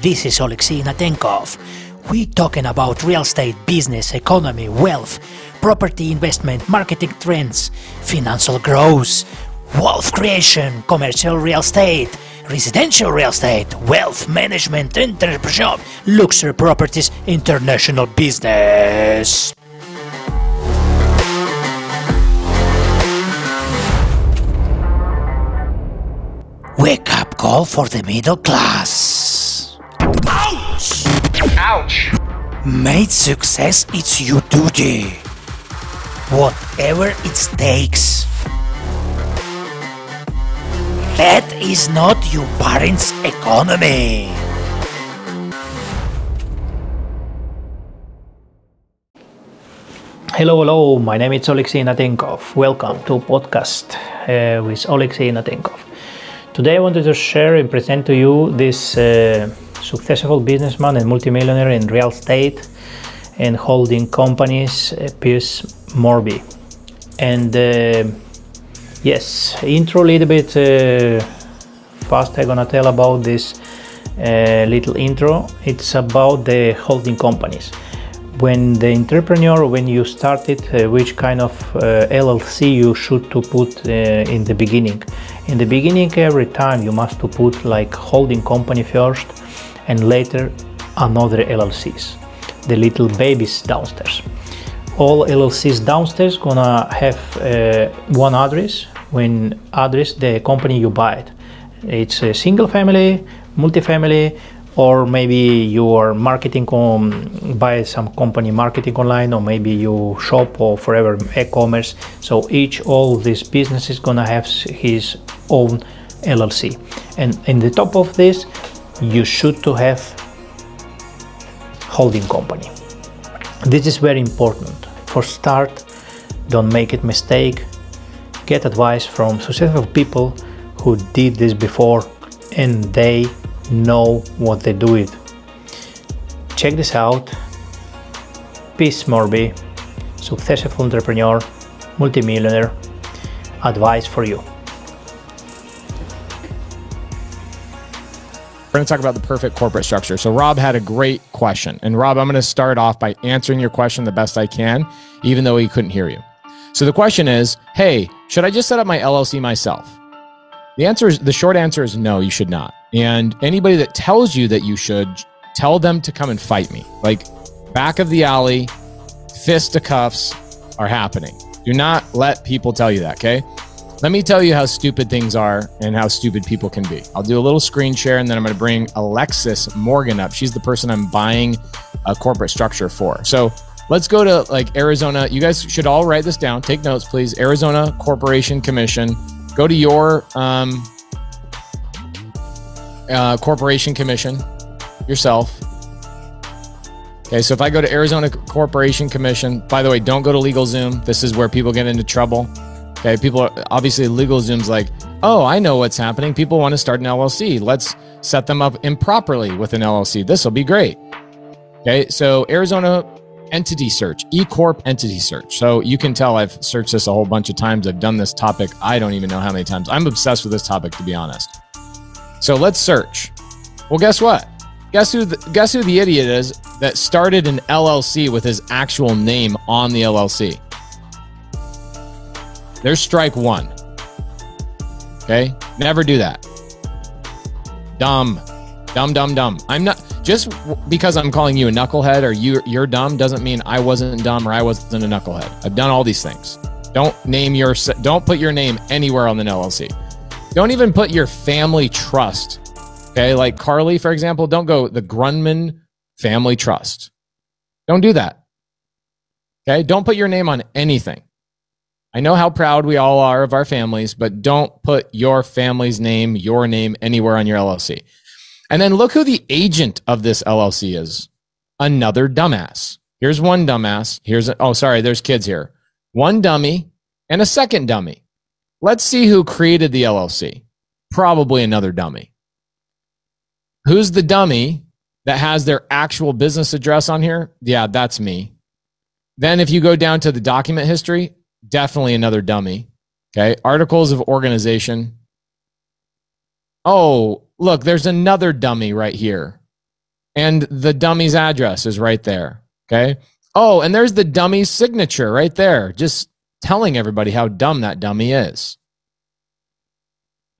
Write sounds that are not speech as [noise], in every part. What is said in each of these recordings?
This is Alexei Natenkov. We talking about real estate, business, economy, wealth, property investment, marketing trends, financial growth, wealth creation, commercial real estate, residential real estate, wealth management, entrepreneurship, luxury properties, international business. Wake up call for the middle class. Ouch! Ouch! Made success it's your duty. Whatever it takes. That is not your parents' economy. Hello, hello. My name is Alexei Natenkov. Welcome to podcast uh, with Alexei Natenkov. Today, I wanted to share and present to you this uh, successful businessman and multimillionaire in real estate and holding companies, uh, Pace Morby. And uh, yes, intro a little bit uh, fast. I'm gonna tell about this uh, little intro. It's about the holding companies when the entrepreneur when you started uh, which kind of uh, llc you should to put uh, in the beginning in the beginning every time you must to put like holding company first and later another llcs the little babies downstairs. All llcs downstairs gonna have uh, one address. When address the company you buy it. It's a single family multifamily or maybe you are marketing on buy some company marketing online or maybe you shop or forever e-commerce. So each all these businesses gonna have his own llc and in the top of this you should to have holding company this is very important for start don't make it mistake get advice from successful people who did this before and they know what they do it. Check this out. Pace Morby, successful entrepreneur, multimillionaire, advice for you. Going to talk about the perfect corporate structure. So, Rob had a great question. And, Rob, I'm going to start off by answering your question the best I can, even though he couldn't hear you. So, the question is Hey, should I just set up my LLC myself? The answer is the short answer is no, you should not. And anybody that tells you that you should, tell them to come and fight me. Like back of the alley, fisticuffs are happening. Do not let people tell you that, okay? Let me tell you how stupid things are and how stupid people can be. I'll do a little screen share and then I'm going to bring Alexis Morgan up. She's the person I'm buying a corporate structure for. So let's go to like Arizona. You guys should all write this down. Take notes, please. Arizona Corporation Commission. Go to your um, uh, Corporation Commission yourself. Okay, so if I go to Arizona Corporation Commission, by the way, don't go to LegalZoom. This is where people get into trouble. Okay, people are obviously LegalZoom's like, oh, I know what's happening. People want to start an LLC. Let's set them up improperly with an LLC. This will be great. Okay, so Arizona entity search, E Corp entity search. So you can tell I've searched this a whole bunch of times. I've done this topic. I don't even know how many times. I'm obsessed with this topic, to be honest. So let's search. Well, guess what? Guess who? The, guess who the idiot is that started an LLC with his actual name on the LLC? There's strike one. Okay, never do that. Dumb, dumb, dumb, dumb. I'm not just because I'm calling you a knucklehead or you you're dumb doesn't mean I wasn't dumb or I wasn't a knucklehead. I've done all these things. Don't name your don't put your name anywhere on the LLC. Don't even put your family trust. Okay. Like Carly, for example, don't go the Grunman family trust. Don't do that. Okay. Don't put your name on anything. I know how proud we all are of our families, but don't put your family's name, your name anywhere on your LLC. And then look who the agent of this LLC is. Another dumbass. Here's one dumbass. Here's, a, oh, sorry, there's kids here. One dummy and a second dummy. Let's see who created the LLC. Probably another dummy. Who's the dummy that has their actual business address on here? Yeah, that's me. Then if you go down to the document history, definitely another dummy. Okay. Articles of organization. Oh, look, there's another dummy right here. And the dummy's address is right there. Okay. Oh, and there's the dummy's signature right there, just telling everybody how dumb that dummy is.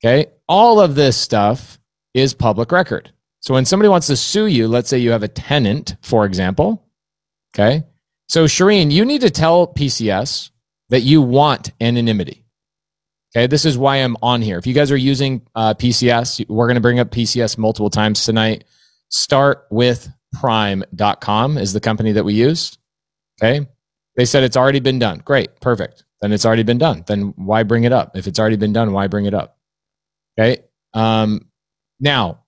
Okay. All of this stuff is public record. So when somebody wants to sue you, let's say you have a tenant, for example. Okay. So Shireen, you need to tell PCS that you want anonymity. Okay. This is why I'm on here. If you guys are using uh, PCS, we're going to bring up PCS multiple times tonight. Start with prime.com is the company that we used. Okay. They said it's already been done. Great. Perfect. Then it's already been done. Then why bring it up? If it's already been done, why bring it up? Okay. Um, now,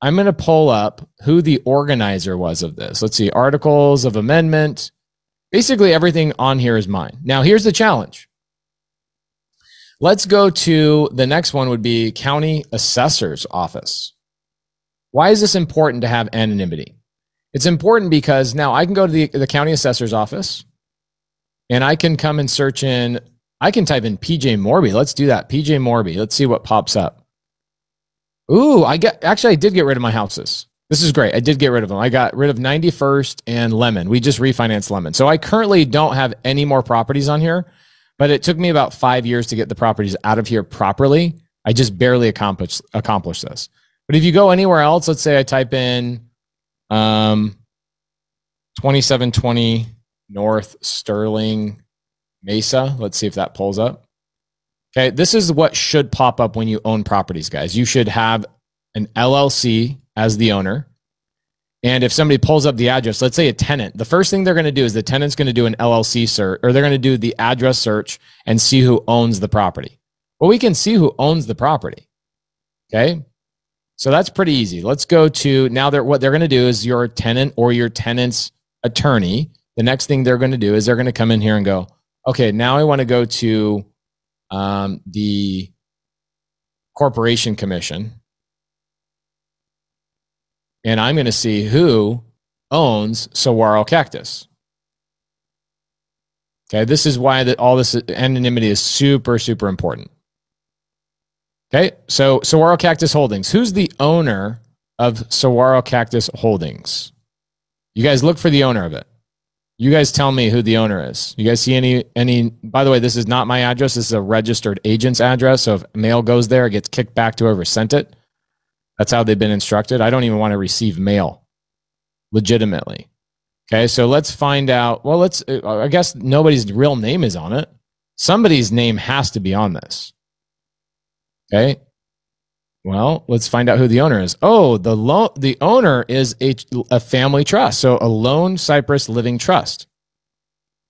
I'm going to pull up who the organizer was of this. Let's see. Articles of amendment. Basically, everything on here is mine. Now, here's the challenge. Let's go to the next one, would be county assessor's office. Why is this important to have anonymity? It's important because now I can go to the, the county assessor's office and I can come and search in, I can type in PJ Morby. Let's do that. PJ Morby. Let's see what pops up. Ooh, I get actually I did get rid of my houses. This is great. I did get rid of them. I got rid of 91st and Lemon. We just refinanced Lemon. So I currently don't have any more properties on here, but it took me about five years to get the properties out of here properly. I just barely accomplished accomplished this. But if you go anywhere else, let's say I type in um, 2720 North Sterling Mesa. Let's see if that pulls up. Okay, this is what should pop up when you own properties, guys. You should have an LLC as the owner. And if somebody pulls up the address, let's say a tenant, the first thing they're going to do is the tenant's going to do an LLC search or they're going to do the address search and see who owns the property. Well, we can see who owns the property. Okay. So that's pretty easy. Let's go to now they're what they're going to do is your tenant or your tenant's attorney. The next thing they're going to do is they're going to come in here and go, okay, now I want to go to um, the Corporation Commission, and I'm going to see who owns Saguaro Cactus. Okay, this is why that all this anonymity is super, super important. Okay, so Saguaro Cactus Holdings. Who's the owner of Saguaro Cactus Holdings? You guys look for the owner of it. You guys tell me who the owner is. You guys see any any by the way, this is not my address. This is a registered agent's address. So if mail goes there, it gets kicked back to whoever sent it. That's how they've been instructed. I don't even want to receive mail legitimately. Okay, so let's find out. Well, let's uh, I guess nobody's real name is on it. Somebody's name has to be on this. Okay. Well, let's find out who the owner is. Oh, the lo- the owner is a, a family trust, so a Lone Cypress Living Trust.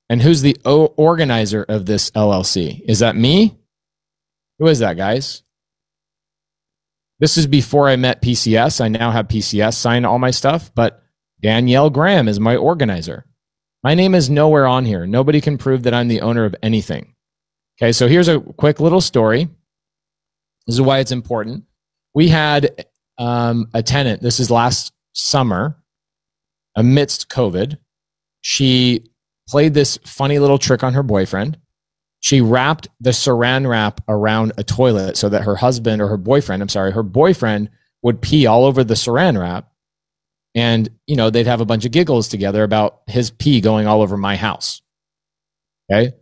And who's the o- organizer of this LLC? Is that me? Who is that, guys? This is before I met PCS. I now have PCS sign all my stuff, but Danielle Graham is my organizer. My name is nowhere on here. Nobody can prove that I'm the owner of anything. Okay, so here's a quick little story. This is why it's important. We had um, a tenant, this is last summer, amidst COVID. She played this funny little trick on her boyfriend. She wrapped the saran wrap around a toilet so that her husband or her boyfriend, I'm sorry, her boyfriend would pee all over the saran wrap. And, you know, they'd have a bunch of giggles together about his pee going all over my house. Okay.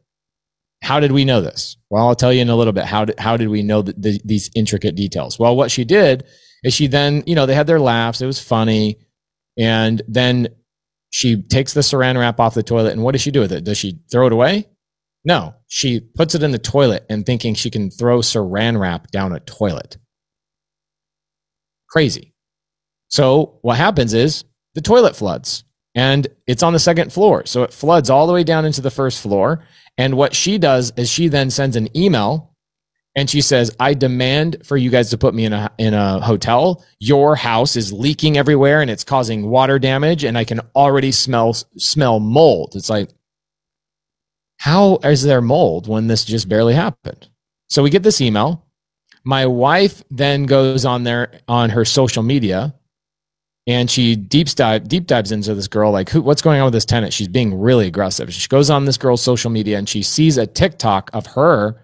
How did we know this? Well, I'll tell you in a little bit. How did, how did we know the, these intricate details? Well, what she did is she then, you know, they had their laughs. It was funny. And then she takes the saran wrap off the toilet. And what does she do with it? Does she throw it away? No, she puts it in the toilet and thinking she can throw saran wrap down a toilet. Crazy. So what happens is the toilet floods and it's on the second floor. So it floods all the way down into the first floor. And what she does is she then sends an email and she says, I demand for you guys to put me in a, in a hotel. Your house is leaking everywhere and it's causing water damage. And I can already smell, smell mold. It's like, how is there mold when this just barely happened? So we get this email. My wife then goes on there on her social media and she deep dive deep dives into this girl like who, what's going on with this tenant she's being really aggressive she goes on this girl's social media and she sees a tiktok of her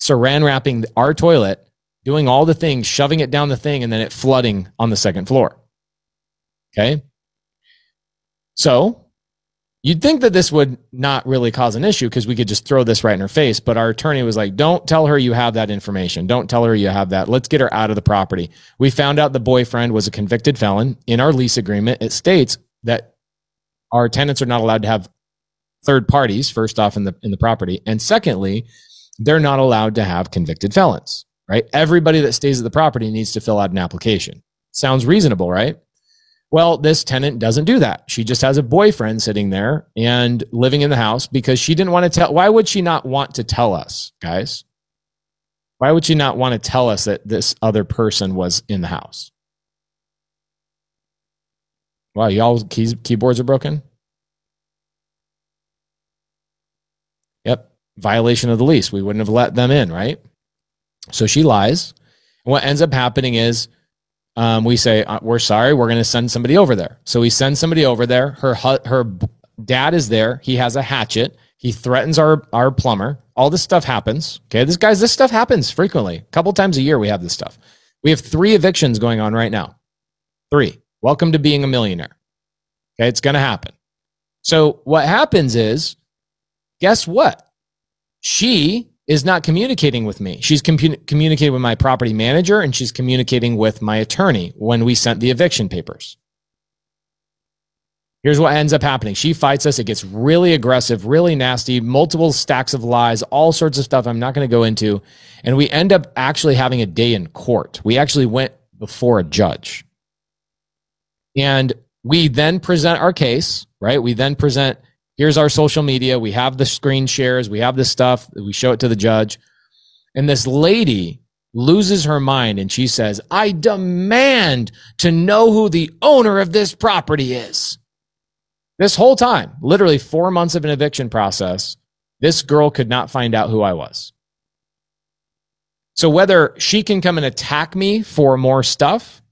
saran wrapping our toilet doing all the things shoving it down the thing and then it flooding on the second floor Okay. So you'd think that this would not really cause an issue because we could just throw this right in her face. But our attorney was like, don't tell her you have that information. Don't tell her you have that. Let's get her out of the property. We found out the boyfriend was a convicted felon. In our lease agreement, it states that our tenants are not allowed to have third parties, first off, in the, in the property. And secondly, they're not allowed to have convicted felons, right? Everybody that stays at the property needs to fill out an application. Sounds reasonable, right? Well, this tenant doesn't do that. She just has a boyfriend sitting there and living in the house because she didn't want to tell. Why would she not want to tell us, guys? Why would she not want to tell us that this other person was in the house? Wow, y'all keys, keyboards are broken? Yep. Violation of the lease. We wouldn't have let them in, right? So she lies. what ends up happening is um, we say uh, we're sorry we're going to send somebody over there. So we send somebody over there. Her her dad is there. He has a hatchet. He threatens our our plumber. All this stuff happens. Okay this guys this stuff happens frequently. A couple times a year we have this stuff. We have three evictions going on right now. Three. Welcome to being a millionaire. Okay it's going to happen. So what happens is guess what? She is not communicating with me. She's compu- communicating with my property manager and she's communicating with my attorney when we sent the eviction papers. Here's what ends up happening. She fights us. It gets really aggressive, really nasty, multiple stacks of lies, all sorts of stuff I'm not going to go into. And we end up actually having a day in court. We actually went before a judge. And we then present our case, right? We then present here's our social media. We have the screen shares. We have the stuff. We show it to the judge. And this lady loses her mind and she says, I demand to know who the owner of this property is. This whole time, literally four months of an eviction process, this girl could not find out who I was. So whether she can come and attack me for more stuff,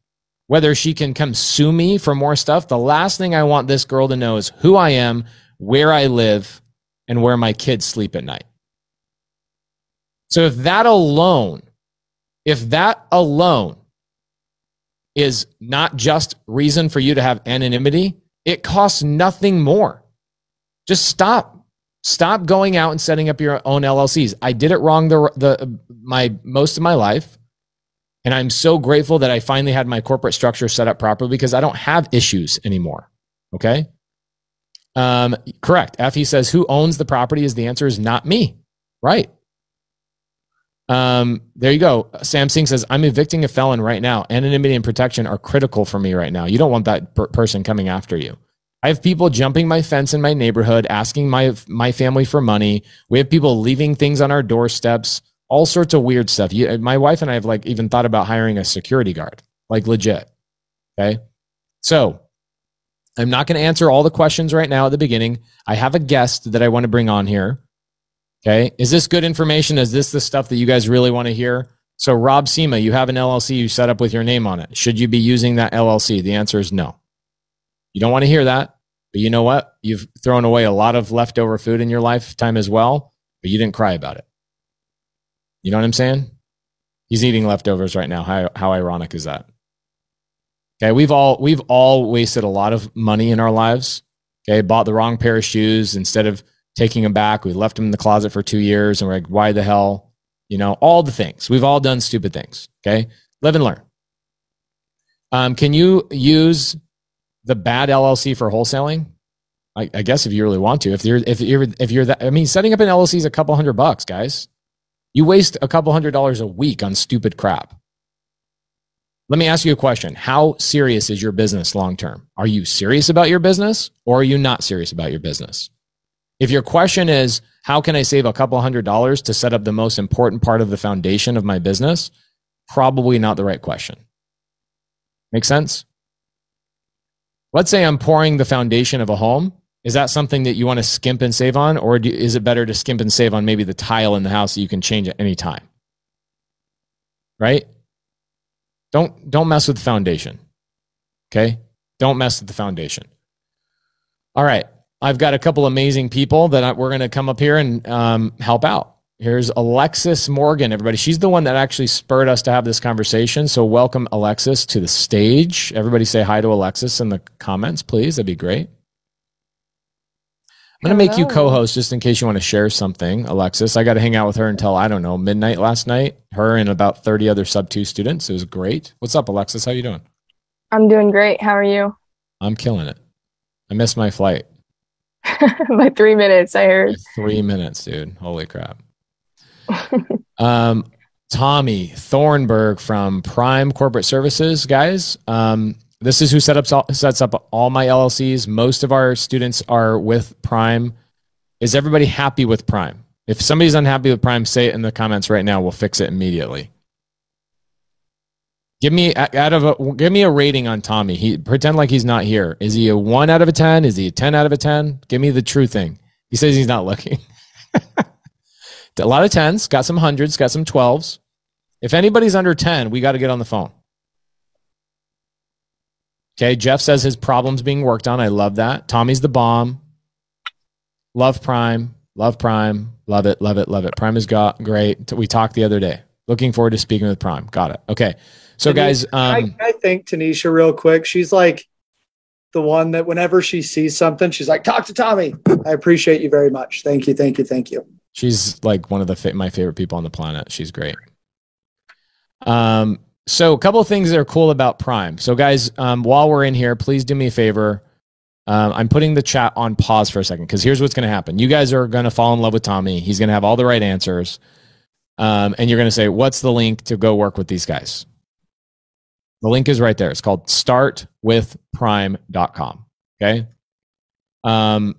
whether she can come sue me for more stuff, the last thing I want this girl to know is who I am, where I live, and where my kids sleep at night. So if that alone, if that alone is not just reason for you to have anonymity, it costs nothing more. Just stop. Stop going out and setting up your own LLCs. I did it wrong the, the my most of my life. And I'm so grateful that I finally had my corporate structure set up properly because I don't have issues anymore. Okay. Um, correct. Effie says, who owns the property is the answer is not me. Right. Um, there you go. Sam Singh says, I'm evicting a felon right now. Anonymity and protection are critical for me right now. You don't want that per- person coming after you. I have people jumping my fence in my neighborhood, asking my my family for money. We have people leaving things on our doorsteps, all sorts of weird stuff. You, my wife and I have like even thought about hiring a security guard, like legit. Okay. So I'm not going to answer all the questions right now at the beginning. I have a guest that I want to bring on here. Okay. Is this good information? Is this the stuff that you guys really want to hear? So, Rob Sema, you have an LLC you set up with your name on it. Should you be using that LLC? The answer is no. You don't want to hear that. But you know what? You've thrown away a lot of leftover food in your lifetime as well, but you didn't cry about it. You know what I'm saying? He's eating leftovers right now. How, how ironic is that? Okay, we've all we've all wasted a lot of money in our lives. Okay, bought the wrong pair of shoes instead of taking them back. We left them in the closet for two years, and we're like, why the hell? You know, all the things we've all done stupid things. Okay, live and learn. Um, can you use the bad LLC for wholesaling? I, I, guess if you really want to, if you're if you're if you're that, I mean, setting up an LLC is a couple hundred bucks, guys. You waste a couple hundred dollars a week on stupid crap. Let me ask you a question. How serious is your business long term? Are you serious about your business or are you not serious about your business? If your question is, how can I save a couple hundred dollars to set up the most important part of the foundation of my business? Probably not the right question. Make sense? Let's say I'm pouring the foundation of a home. Is that something that you want to skimp and save on? Or is it better to skimp and save on maybe the tile in the house that you can change at any time? Right? Don't don't mess with the foundation. Okay? Don't mess with the foundation. All right. I've got a couple amazing people that I, we're going to come up here and um, help out. Here's Alexis Morgan, everybody. She's the one that actually spurred us to have this conversation. So welcome Alexis to the stage. Everybody say hi to Alexis in the comments, please. That'd be great. I'm going to make you co-host just in case you want to share something, Alexis. I got to hang out with her until I don't know midnight last night. Her and about 30 other Subto students. It was great. What's up, Alexis? How you doing? I'm doing great. How are you? I'm killing it. I missed my flight. [laughs] By three minutes, I heard. Three minutes, dude. Holy crap. [laughs] um, Tommy Thornburg from Prime Corporate Services, guys. Um, this is who set up, sets up all my LLCs. Most of our students are with Prime. Is everybody happy with Prime? If somebody's unhappy with Prime, say it in the comments right now. We'll fix it immediately. Give me out of a, give me a rating on Tommy. He pretend like he's not here. Is he a one out of a ten? Is he a ten out of a ten? Give me the true thing. He says he's not looking. [laughs] a lot of tens, got some hundreds, got some twelves. If anybody's under ten, we got to get on the phone. Okay, Jeff says his problem's being worked on. I love that. Tommy's the bomb. Love Prime. Love Prime. Love it. Love it. Love it. Prime is got great. We talked the other day. Looking forward to speaking with Prime. Got it. Okay. So, guys, I, um, I think Tanisha real quick. She's like the one that whenever she sees something, she's like, "Talk to Tommy." I appreciate you very much. Thank you, thank you, thank you. she's like one of the my favorite people on the planet. She's great. Um, so a couple of things that are cool about Prime. So, guys, um, while we're in here, please do me a favor. Um, I'm putting the chat on pause for a second because here's what's going to happen. You guys are going to fall in love with Tommy. He's going to have all the right answers. Um, and you're going to say, What's the link to go work with these guys? The link is right there. It's called startwithprime.com. Okay. Um,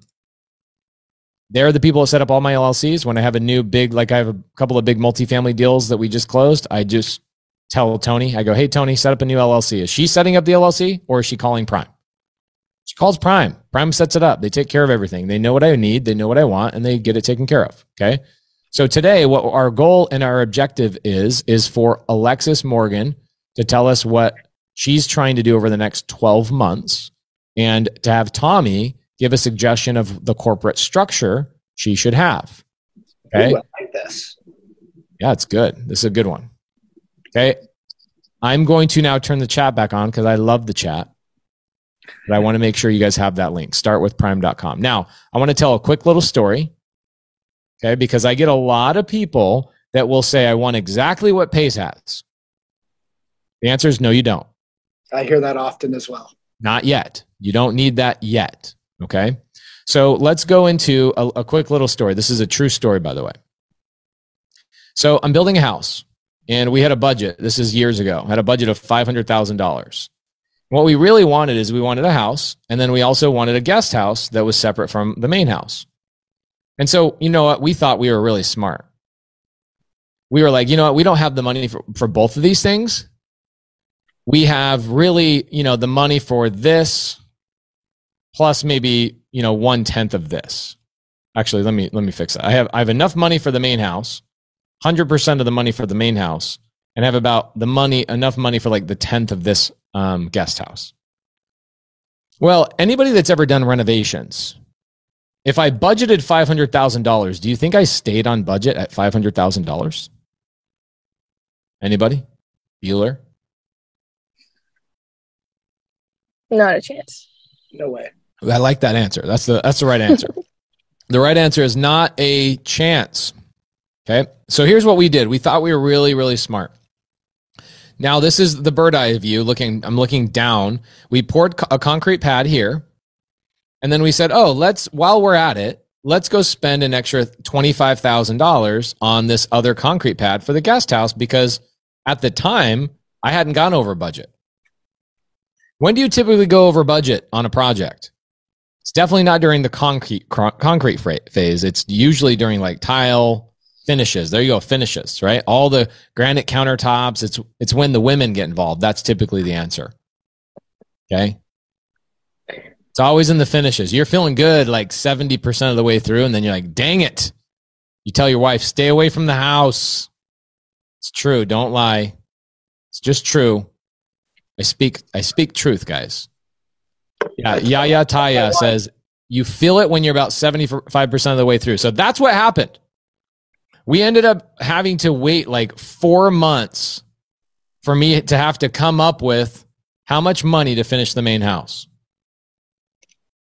they're the people that set up all my LLCs. When I have a new big, like I have a couple of big multifamily deals that we just closed, I just tell Tony, I go, Hey, Tony, set up a new LLC. Is she setting up the LLC or is she calling Prime? She calls Prime. Prime sets it up. They take care of everything. They know what I need, they know what I want, and they get it taken care of. Okay. So today, what our goal and our objective is, is for Alexis Morgan to tell us what she's trying to do over the next 12 months and to have Tommy give a suggestion of the corporate structure she should have. Okay. Ooh, I like this. Yeah, it's good. This is a good one. Okay. I'm going to now turn the chat back on because I love the chat. But I want to make sure you guys have that link. Start with prime.com. Now, I want to tell a quick little story. Okay. Because I get a lot of people that will say, I want exactly what Pace has. The answer is no, you don't. I hear that often as well. Not yet. You don't need that yet. Okay. So let's go into a, a quick little story. This is a true story, by the way. So I'm building a house and we had a budget. This is years ago. Had a budget of $500,000. What we really wanted is we wanted a house and then we also wanted a guest house that was separate from the main house. And so, you know what? We thought we were really smart. We were like, you know what? We don't have the money for, for both of these things. We have really, you know, the money for this plus maybe, you know, one tenth of this. Actually, let me let me fix that. I have I have enough money for the main house, hundred percent of the money for the main house, and have about the money enough money for like the tenth of this um, guest house. Well, anybody that's ever done renovations, if I budgeted five hundred thousand dollars, do you think I stayed on budget at five hundred thousand dollars? Anybody? Bueller? Not a chance. No way. I like that answer. That's the that's the right answer. [laughs] the right answer is not a chance. Okay. So here's what we did. We thought we were really, really smart. Now this is the bird eye view looking, I'm looking down. We poured a concrete pad here. And then we said, oh, let's, while we're at it, let's go spend an extra $25,000 on this other concrete pad for the guest house because at the time I hadn't gone over budget. When do you typically go over budget on a project? It's definitely not during the concrete cr- concrete phase. It's usually during like tile finishes. There you go, finishes, right? All the granite countertops. It's it's when the women get involved. That's typically the answer. Okay. It's always in the finishes. You're feeling good like 70% of the way through, and then you're like, dang it. You tell your wife, stay away from the house. It's true. Don't lie. It's just true. I speak I speak truth, guys. Yeah, Yaya Taya says you feel it when you're about 75% of the way through. So that's what happened. We ended up having to wait like four months for me to have to come up with how much money to finish the main house.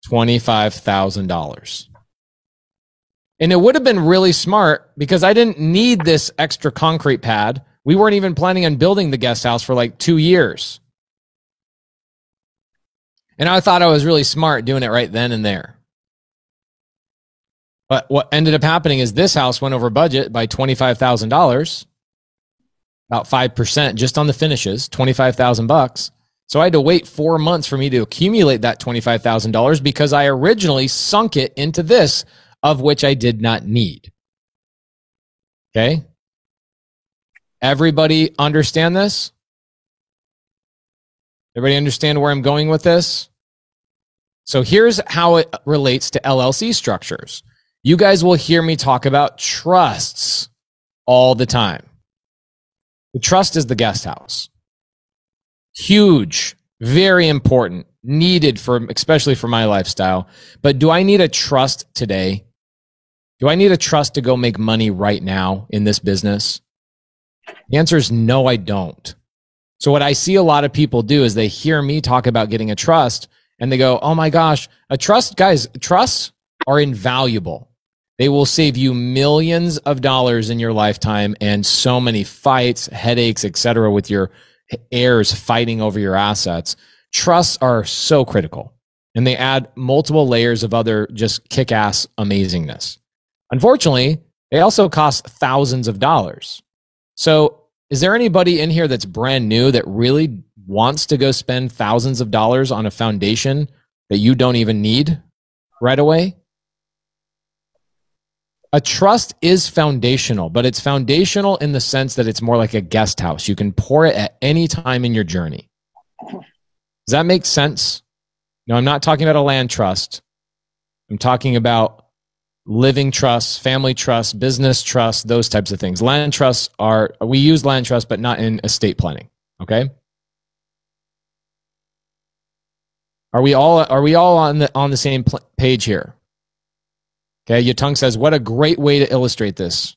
$25,000. And it would have been really smart because I didn't need this extra concrete pad. We weren't even planning on building the guest house for like two years. And I thought I was really smart doing it right then and there. But what ended up happening is this house went over budget by $25,000, about 5% just on the finishes, 25,000 bucks. So I had to wait four months for me to accumulate that $25,000 because I originally sunk it into this, of which I did not need. Okay. Everybody understand this? Everybody understand where I'm going with this? So here's how it relates to LLC structures. You guys will hear me talk about trusts all the time. The trust is the guest house. Huge, very important, needed for, especially for my lifestyle. But do I need a trust today? Do I need a trust to go make money right now in this business? The answer is no, I don't. So what I see a lot of people do is they hear me talk about getting a trust and they go, Oh my gosh, a trust, guys, trusts are invaluable. They will save you millions of dollars in your lifetime and so many fights, headaches, etc. with your heirs fighting over your assets. Trusts are so critical and they add multiple layers of other just kick ass amazingness. Unfortunately, they also cost thousands of dollars. So, is there anybody in here that's brand new that really wants to go spend thousands of dollars on a foundation that you don't even need right away? A trust is foundational, but it's foundational in the sense that it's more like a guest house. You can pour it at any time in your journey. Does that make sense? No, I'm not talking about a land trust. I'm talking about living trusts, family trusts, business trusts, those types of things. Land trusts are, we use land trusts, but not in estate planning. Okay. Are we all, are we all on the, on the same pl- page here? Okay. Yatung says, what a great way to illustrate this.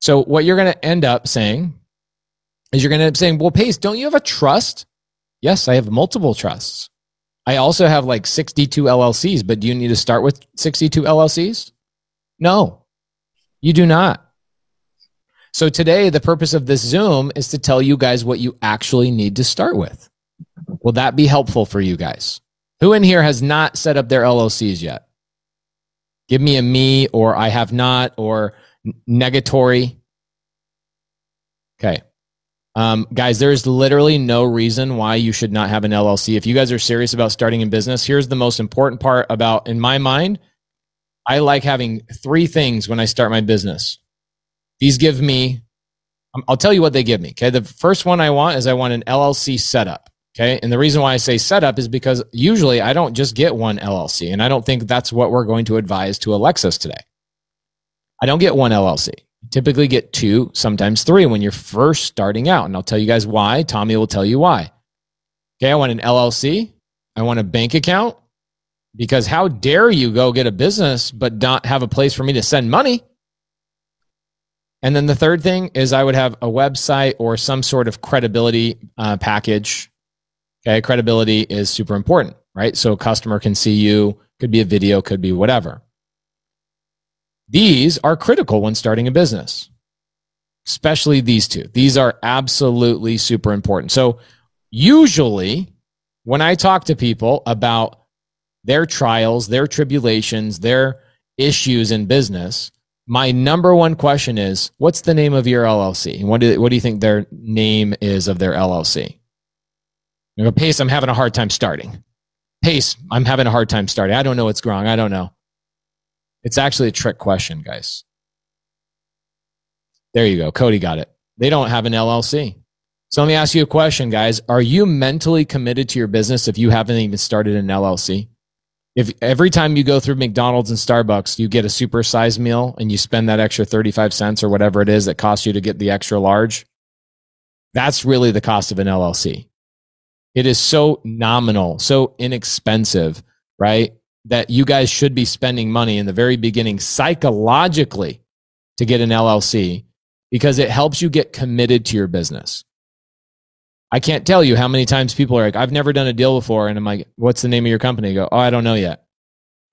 So what you're going to end up saying is you're going to end up saying, well, Pace, don't you have a trust? Yes, I have multiple trusts. I also have like 62 LLCs, but do you need to start with 62 LLCs? No, you do not. So today, the purpose of this Zoom is to tell you guys what you actually need to start with. Will that be helpful for you guys? Who in here has not set up their LLCs yet? Give me a me or I have not or negatory. Okay. Um, guys, there's literally no reason why you should not have an LLC. If you guys are serious about starting in business, here's the most important part about, in my mind, I like having three things when I start my business. These give me, um, I'll tell you what they give me. Okay. The first one I want is I want an LLC setup. Okay. And the reason why I say setup is because usually I don't just get one LLC. And I don't think that's what we're going to advise to Alexis today. I don't get one LLC. Typically get two, sometimes three when you're first starting out. And I'll tell you guys why. Tommy will tell you why. Okay. I want an LLC. I want a bank account because how dare you go get a business but not have a place for me to send money? And then the third thing is I would have a website or some sort of credibility uh, package. Okay, credibility is super important, right? So a customer can see you, could be a video, could be whatever. These are critical when starting a business, especially these two. These are absolutely super important. So usually when I talk to people about their trials, their tribulations, their issues in business, my number one question is what's the name of your LLC? What do, what do you think their name is of their LLC? You go, Pace, I'm having a hard time starting. Pace, I'm having a hard time starting. I don't know what's wrong. I don't know. It's actually a trick question, guys. There you go. Cody got it. They don't have an LLC. So let me ask you a question, guys. Are you mentally committed to your business if you haven't even started an LLC? if every time you go through McDonald's and Starbucks, you get a super size meal and you spend that extra 35 cents or whatever it is that costs you to get the extra large, that's really the cost of an LLC. It is so nominal, so inexpensive, right? That you guys should be spending money in the very beginning psychologically to get an LLC because it helps you get committed to your business. I can't tell you how many times people are like, I've never done a deal before. And I'm like, what's the name of your company? I go, oh, I don't know yet.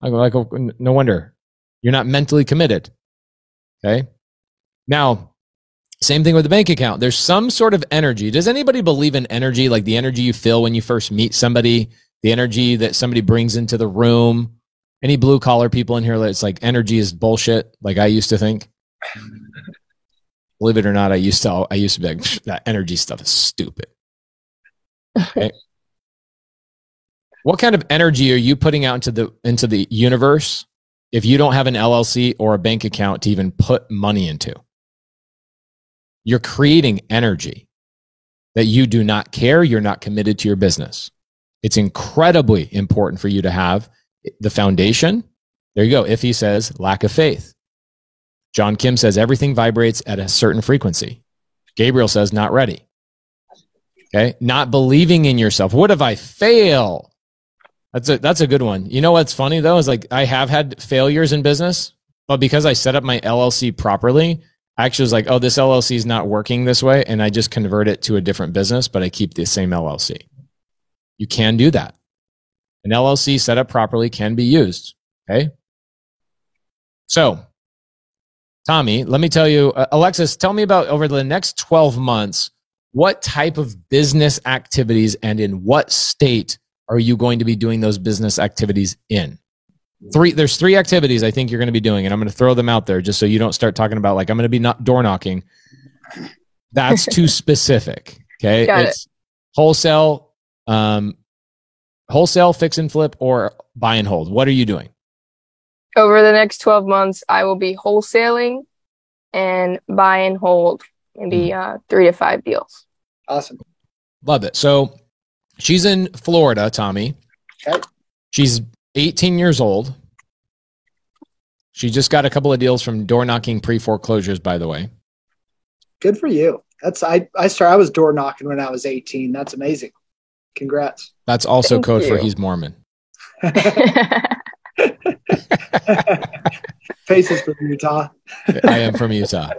I go, like, oh, no wonder. You're not mentally committed. Okay. Now, same thing with the bank account. There's some sort of energy. Does anybody believe in energy, like the energy you feel when you first meet somebody, the energy that somebody brings into the room? Any blue collar people in here, it's like energy is bullshit, like I used to think. Believe it or not, I used to I used to be like that energy stuff is stupid. Okay. [laughs] Eh, what kind of energy are you putting out into the into the universe if you don't have an LLC or a bank account to even put money into? You're creating energy that you do not care, you're not committed to your business. It's incredibly important for you to have the foundation. There you go. Effie says lack of faith. John Kim says everything vibrates at a certain frequency. Gabriel says not ready. Okay. Not believing in yourself. What if I fail? That's a, that's a good one. You know what's funny though is like I have had failures in business, but because I set up my LLC properly, I actually was like, oh, this LLC is not working this way. And I just convert it to a different business, but I keep the same LLC. You can do that. An LLC set up properly can be used. Okay. So, Tommy, let me tell you, uh, Alexis, tell me about over the next 12 months, what type of business activities and in what state are you going to be doing those business activities in? Three, there's three activities I think you're going to be doing, and I'm going to throw them out there just so you don't start talking about like I'm going to be not door knocking. That's too [laughs] specific. Okay. Got it's wholesale, um, wholesale, fix and flip, or buy and hold. What are you doing? Over the next 12 months, I will be wholesaling and buy and hold maybe uh, three to five deals. Awesome. Love it. So she's in Florida, Tommy. Okay. She's 18 years old. She just got a couple of deals from door knocking pre foreclosures, by the way. Good for you. That's I I started I was door knocking when I was 18. That's amazing. Congrats. That's also Thank code for he's Mormon. [laughs] [laughs] Pace's from Utah. I am from Utah.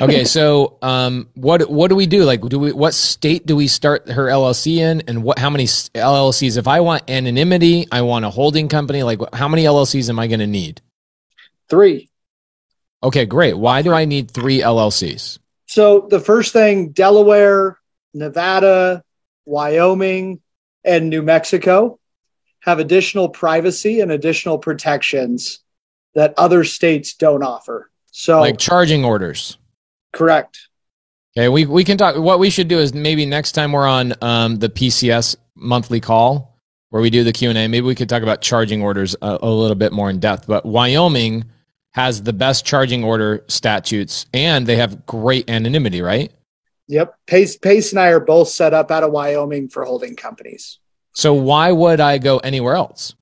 Okay, so um, what what do we do? Like, do we what state do we start her LLC in, and what how many LLCs? If I want anonymity, I want a holding company. Like, how many LLCs am I going to need? Three. Okay, great. Why do I need three LLCs? So the first thing, Delaware, Nevada, Wyoming, and New Mexico have additional privacy and additional protections that other states don't offer. So Like charging orders. Correct. Okay, we we can talk. What we should do is maybe next time we're on um, the PCS monthly call where we do the Q and A. Maybe we could talk about charging orders a, a little bit more in depth. But Wyoming has the best charging order statutes, and they have great anonymity, right? Yep. Pace Pace and I are both set up out of Wyoming for holding companies. So why would I go anywhere else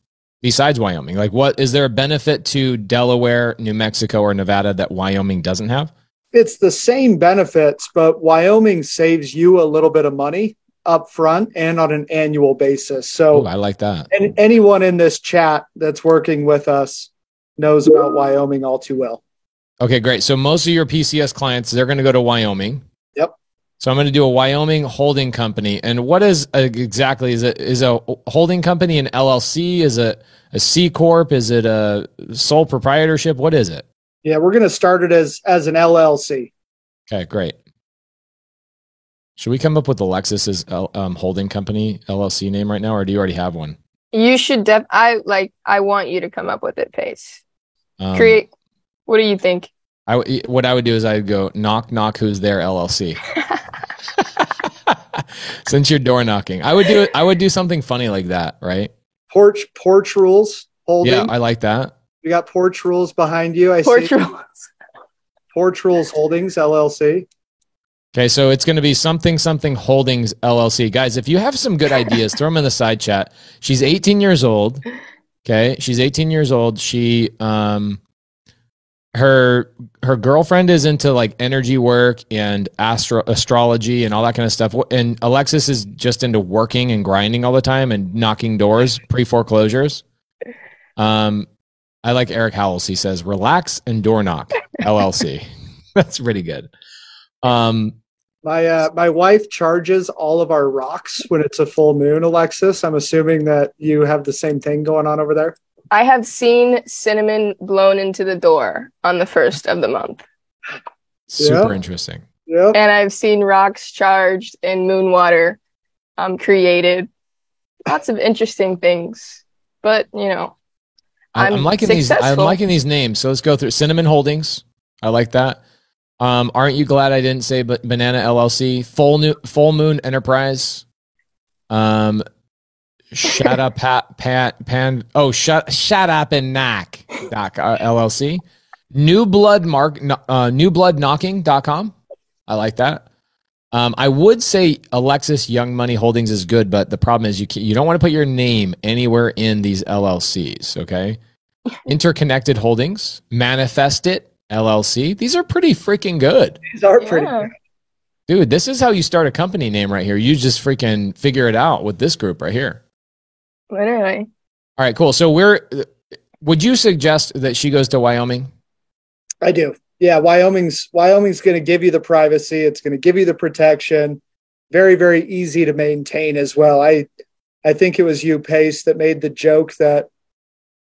besides Wyoming? Like, what is there a benefit to Delaware, New Mexico, or Nevada that Wyoming doesn't have? It's the same benefits, but Wyoming saves you a little bit of money up front and on an annual basis. So Oh, I like that. and anyone in this chat that's working with us knows about Wyoming all too well. Okay, great. So most of your PCS clients, they're going to go to Wyoming. Yep. So I'm going to do a Wyoming holding company. And what is uh, exactly is it is a holding company an LLC? Is it a C corp? Is it a sole proprietorship? What is it? Yeah, we're going to start it as as an LLC. Okay, great. Should we come up with Alexis's L- um, holding company LLC name right now, or do you already have one? You should def I like I want you to come up with it, Pace. Um, Create what do you think? I w- what I would do is I'd go knock knock who's there LLC. [laughs] [laughs] Since you're door knocking, I would do. I would do something funny like that, right? Porch porch rules holding. Yeah, I like that. We got porch rules behind you. I Porch see rules. porch rules holdings LLC. Okay, so it's going to be something something holdings LLC. Guys, if you have some good ideas, throw them in the side chat. She's 18 years old. Okay, she's 18 years old. She um her her girlfriend is into like energy work and astro astrology and all that kind of stuff. And Alexis is just into working and grinding all the time and knocking doors, pre foreclosures. Um, I like Eric Howells. He says, "Relax and door knock." LLC. [laughs] That's pretty good. Um, My uh, my wife charges all of our rocks when it's a full moon. Alexis, I'm assuming that you have the same thing going on over there. I have seen cinnamon blown into the door on the first of the month. super Yeah. interesting. Yep. And I've seen rocks charged and moon water um, created. Lots of interesting things. But, you know, I- I'm, I'm liking these. I'm liking these names. So let's go through Cinnamon Holdings. I like that. Um, aren't you glad I didn't say but Banana LLC? Full new Full Moon Enterprise. Um, shut up, Pat, Pat, Pan. Oh, shut, shut up and knock. Doc uh, LLC. New Blood Mark. Uh, newbloodknocking.com. I like that. Um, I would say Alexis Young Money Holdings is good, but the problem is you can, you don't want to put your name anywhere in these LLCs. Okay, [laughs] Interconnected Holdings, Manifest It LLC. These are pretty freaking good, These are pretty. Yeah. good. dude. This is how you start a company name right here. You just freaking figure it out with this group right here. literally. All right, cool. So we're. Would you suggest that she goes to Wyoming? I do. Yeah, Wyoming's Wyoming's going to give you the privacy. It's going to give you the protection. Very very easy to maintain as well. I I think it was you Pace that made the joke that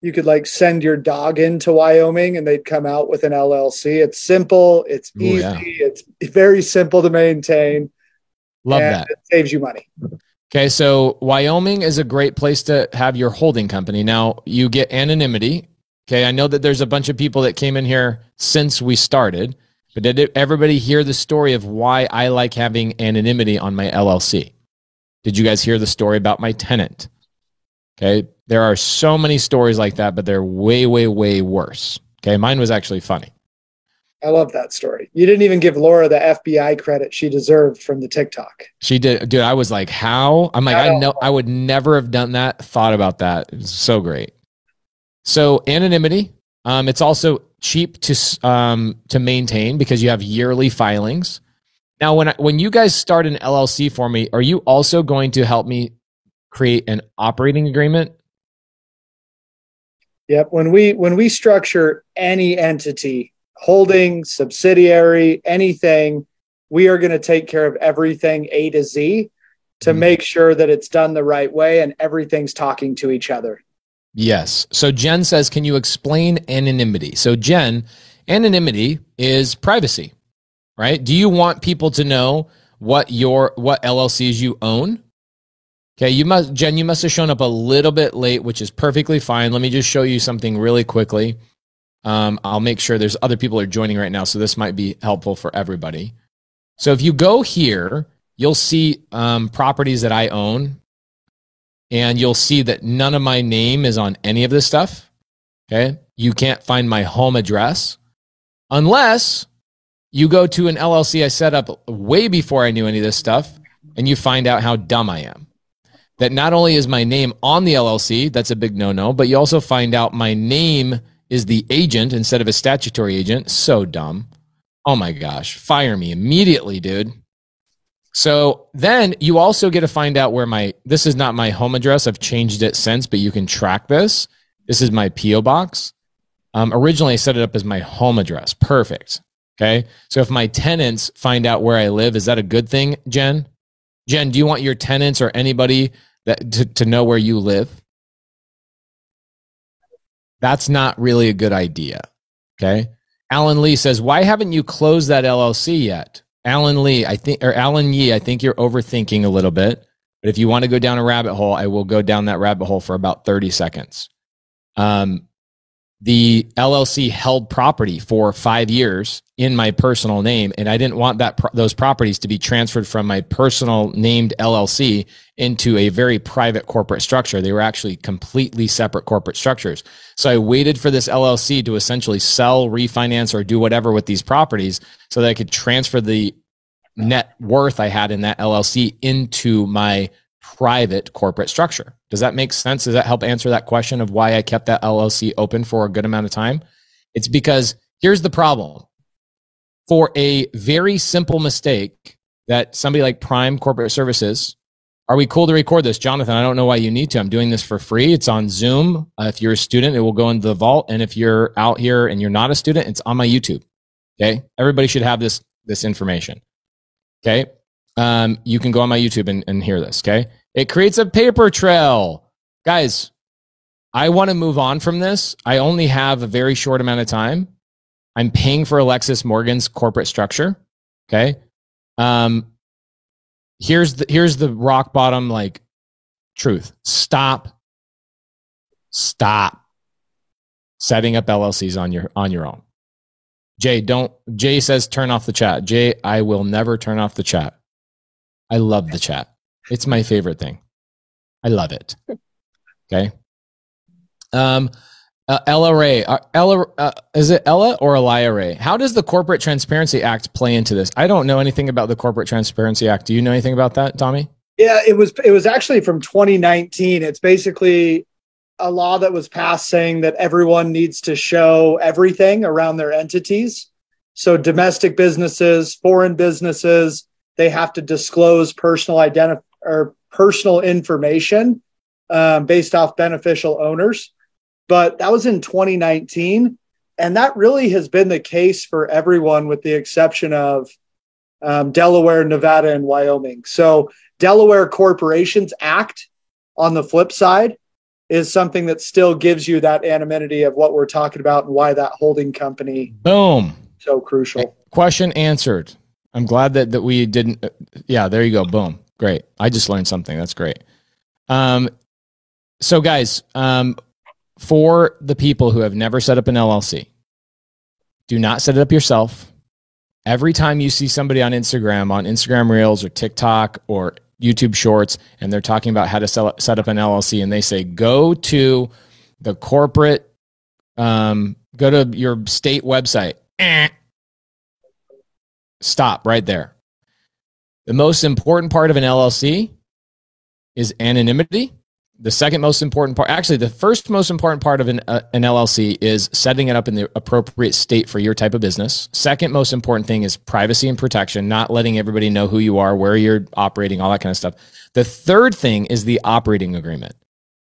you could like send your dog into Wyoming and they'd come out with an LLC. It's simple, it's Ooh, easy, yeah. it's very simple to maintain. Love and that. It saves you money. Okay, so Wyoming is a great place to have your holding company. Now, you get anonymity. Okay, I know that there's a bunch of people that came in here since we started, but did everybody hear the story of why I like having anonymity on my LLC? Did you guys hear the story about my tenant? Okay, there are so many stories like that, but they're way, way, way worse. Okay, mine was actually funny. I love that story. You didn't even give Laura the FBI credit she deserved from the TikTok. She did, dude. I was like, how? I'm like, I I know. know, I would never have done that. Thought about that. It's so great. So anonymity. Um, it's also cheap to um to maintain because you have yearly filings. Now, when I, when you guys start an LLC for me, are you also going to help me create an operating agreement? Yep. When we when we structure any entity, holding, subsidiary, anything, we are going to take care of everything A to Z to Mhm. make sure that it's done the right way and everything's talking to each other. Yes. So Jen says, can you explain anonymity? So Jen, anonymity is privacy, right? Do you want people to know what your what LLCs you own? Okay, you must Jen, you must have shown up a little bit late, which is perfectly fine. Let me just show you something really quickly. Um, I'll make sure there's other people are joining right now, so this might be helpful for everybody. So if you go here, you'll see um, properties that I own and you'll see that none of my name is on any of this stuff. Okay. You can't find my home address unless you go to an LLC I set up way before I knew any of this stuff and you find out how dumb I am. That not only is my name on the LLC, that's a big no no, but you also find out my name is the agent instead of a statutory agent. So dumb. Oh my gosh. Fire me immediately, dude. So then you also get to find out where my this is not my home address. I've changed it since, but you can track this. This is my PO box. Um, originally, I set it up as my home address. Perfect. Okay. So if my tenants find out where I live, is that a good thing, Jen? Jen, do you want your tenants or anybody that to, to know where you live? That's not really a good idea. Okay. Alan Lee says, why haven't you closed that LLC yet? Alan Lee, I think, or Alan Yee, I think you're overthinking a little bit. But if you want to go down a rabbit hole, I will go down that rabbit hole for about 30 seconds. Um, the LLC held property for five years in my personal name, and I didn't want that those properties to be transferred from my personal named LLC into a very private corporate structure. They were actually completely separate corporate structures. So I waited for this LLC to essentially sell, refinance, or do whatever with these properties so that I could transfer the net worth I had in that LLC into my private corporate structure. Does that make sense? Does that help answer that question of why I kept that LLC open for a good amount of time? It's because here's the problem. For a very simple mistake that somebody like Prime Corporate Services Are we cool to record this? Jonathan, I don't know why you need to. I'm doing this for free. It's on Zoom. Uh, if you're a student, it will go into the vault. And if you're out here and you're not a student, it's on my YouTube. Okay. Everybody should have this, this information. Okay. Um, you can go on my YouTube and, and hear this. Okay. It creates a paper trail. Guys, I want to move on from this. I only have a very short amount of time. I'm paying for Alexis Morgan's corporate structure. Okay. Um, here's the here's the rock bottom like truth. Stop. Stop setting up LLCs on your on your own. Jay, don't Jay says turn off the chat. Jay, I will never turn off the chat. I love the chat. It's my favorite thing. I love it. [laughs] Okay. Um uh, Ella Ray, uh, Ella, uh, is it Ella or Elia Ray? How does the Corporate Transparency Act play into this? I don't know anything about the Corporate Transparency Act. Do you know anything about that, Tommy? Yeah, it was it was actually from 2019. It's basically a law that was passed saying that everyone needs to show everything around their entities. So domestic businesses, foreign businesses, they have to disclose personal identity or personal information um, based off beneficial owners but that was in 2019. And that really has been the case for everyone, with the exception of um, Delaware, Nevada, and Wyoming. So, Delaware Corporations Act, on the flip side, is something that still gives you that anonymity of what we're talking about and why that holding company boom so crucial. Question answered. I'm glad that that we didn't. Uh, yeah, there you go. Boom. Great. I just learned something. That's great. Um, so guys, um, for the people who have never set up an LLC, do not set it up yourself. Every time you see somebody on Instagram, on Instagram Reels or TikTok or YouTube Shorts, and they're talking about how to sell, set up an LLC, and they say, go to the corporate, um, go to your state website. Eh. Stop right there. The most important part of an LLC is anonymity the second most important part, actually, the first most important part of an, uh, an LLC is setting it up in the appropriate state for your type of business. Second most important thing is privacy and protection, not letting everybody know who you are, where you're operating, all that kind of stuff. The third thing is the operating agreement.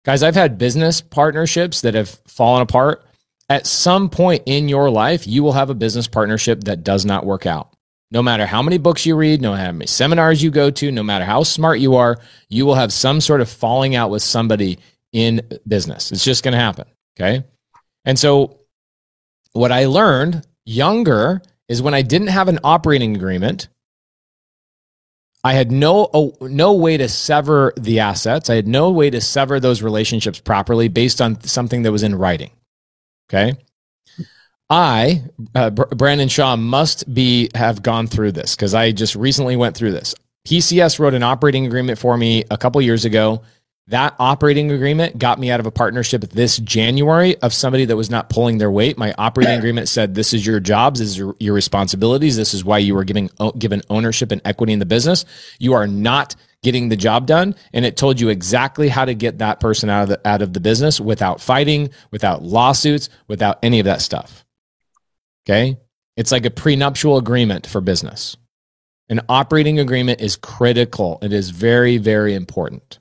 Guys, I've had business partnerships that have fallen apart. At some point in your life, you will have a business partnership that does not work out. No matter how many books you read, no matter how many seminars you go to, no matter how smart you are, you will have some sort of falling out with somebody in business. It's just going to happen. Okay. And so, what I learned younger is when I didn't have an operating agreement, I had no oh, no way to sever the assets. I had no way to sever those relationships properly based on something that was in writing. Okay. I, uh, Brandon Shaw, must be have gone through this because I just recently went through this. PCS wrote an operating agreement for me a couple years ago. That operating agreement got me out of a partnership this January of somebody that was not pulling their weight. My operating [clears throat] agreement said, "This is your jobs, this is your, your responsibilities. This is why you were giving given ownership and equity in the business. You are not getting the job done and it told you exactly how to get that person out of the out of the business without fighting without lawsuits without any of that stuff Okay. It's like a prenuptial agreement for business. An operating agreement is critical. It is very, very important.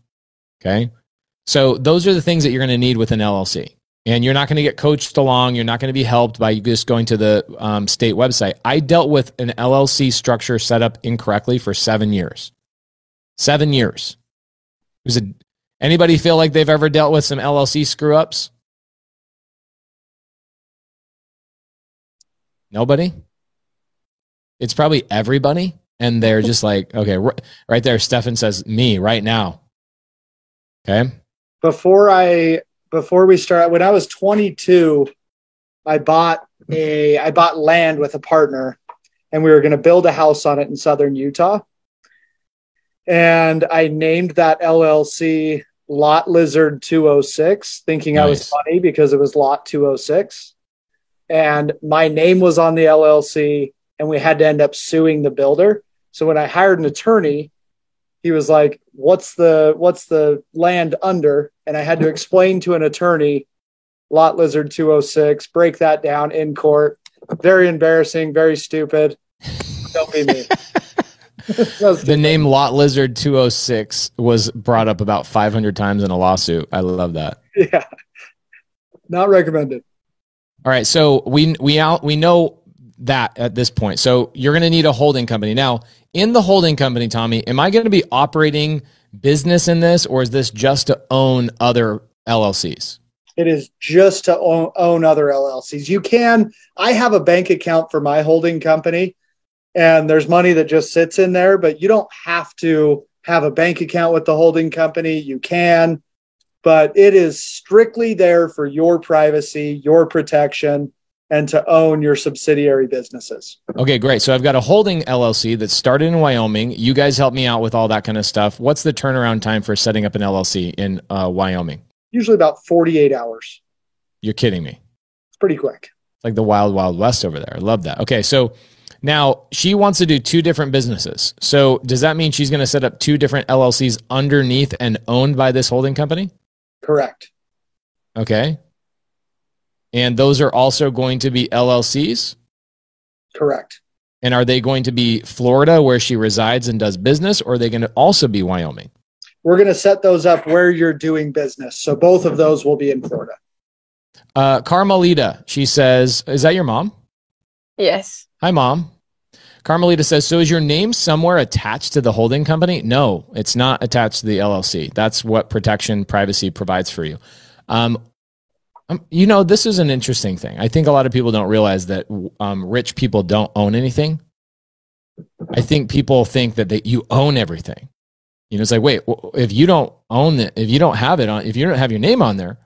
Okay. So those are the things that you're going to need with an LLC. And you're not going to get coached along. You're not going to be helped by just going to the um, state website. I dealt with an LLC structure set up incorrectly for seven years. Seven years. Was it anybody feel like they've ever dealt with some LLC screw ups? Nobody? It's probably everybody. And they're just like, okay, right there, Stefan says, me right now. Okay. Before I, before we start, when I was 22, I bought a, I bought land with a partner and we were going to build a house on it in southern Utah. And I named that LLC Lot Lizard 206, thinking nice. I was funny because it was Lot 206 and my name was on the LLC, and we had to end up suing the builder. So when I hired an attorney, he was like, "What's the what's the land under?" And I had to explain to an attorney, "Lot Lizard 206." Break that down in court. Very embarrassing. Very stupid. Don't be me. [laughs] the name Lot Lizard 206 was brought up about 500 times in a lawsuit. I love that. [laughs] Yeah. Not recommended. All right, so we we out we know that at this point. So you're going to need a holding company. Now, in the holding company, Tommy, am I going to be operating business in this or is this just to own other LLCs? It is just to own, own other LLCs. You can I have a bank account for my holding company and there's money that just sits in there, but you don't have to have a bank account with the holding company. You can, but it is strictly there for your privacy, your protection, and to own your subsidiary businesses. Okay, great. So I've got a holding LLC that started in Wyoming. You guys help me out with all that kind of stuff. What's the turnaround time for setting up an LLC in uh, Wyoming? Usually about 48 hours. You're kidding me. It's pretty quick. It's like the wild, wild west over there. I love that. Okay, so now she wants to do two different businesses. So does that mean she's going to set up two different LLCs underneath and owned by this holding company? Correct. Okay. And those are also going to be LLCs? Correct. And are they going to be Florida where she resides and does business, or are they going to also be Wyoming? We're going to set those up where you're doing business. So both of those will be in Florida. Uh, Carmelita, she says, is that your mom? Yes. Hi, mom. Carmelita says, so is your name somewhere attached to the holding company? No, it's not attached to the LLC. That's what protection privacy provides for you. Um, um, you know, this is an interesting thing. I think a lot of people don't realize that um, rich people don't own anything. I think people think that they, you own everything. You know, it's like, wait, if you don't own it, if you don't have it on, if you don't have your name on there,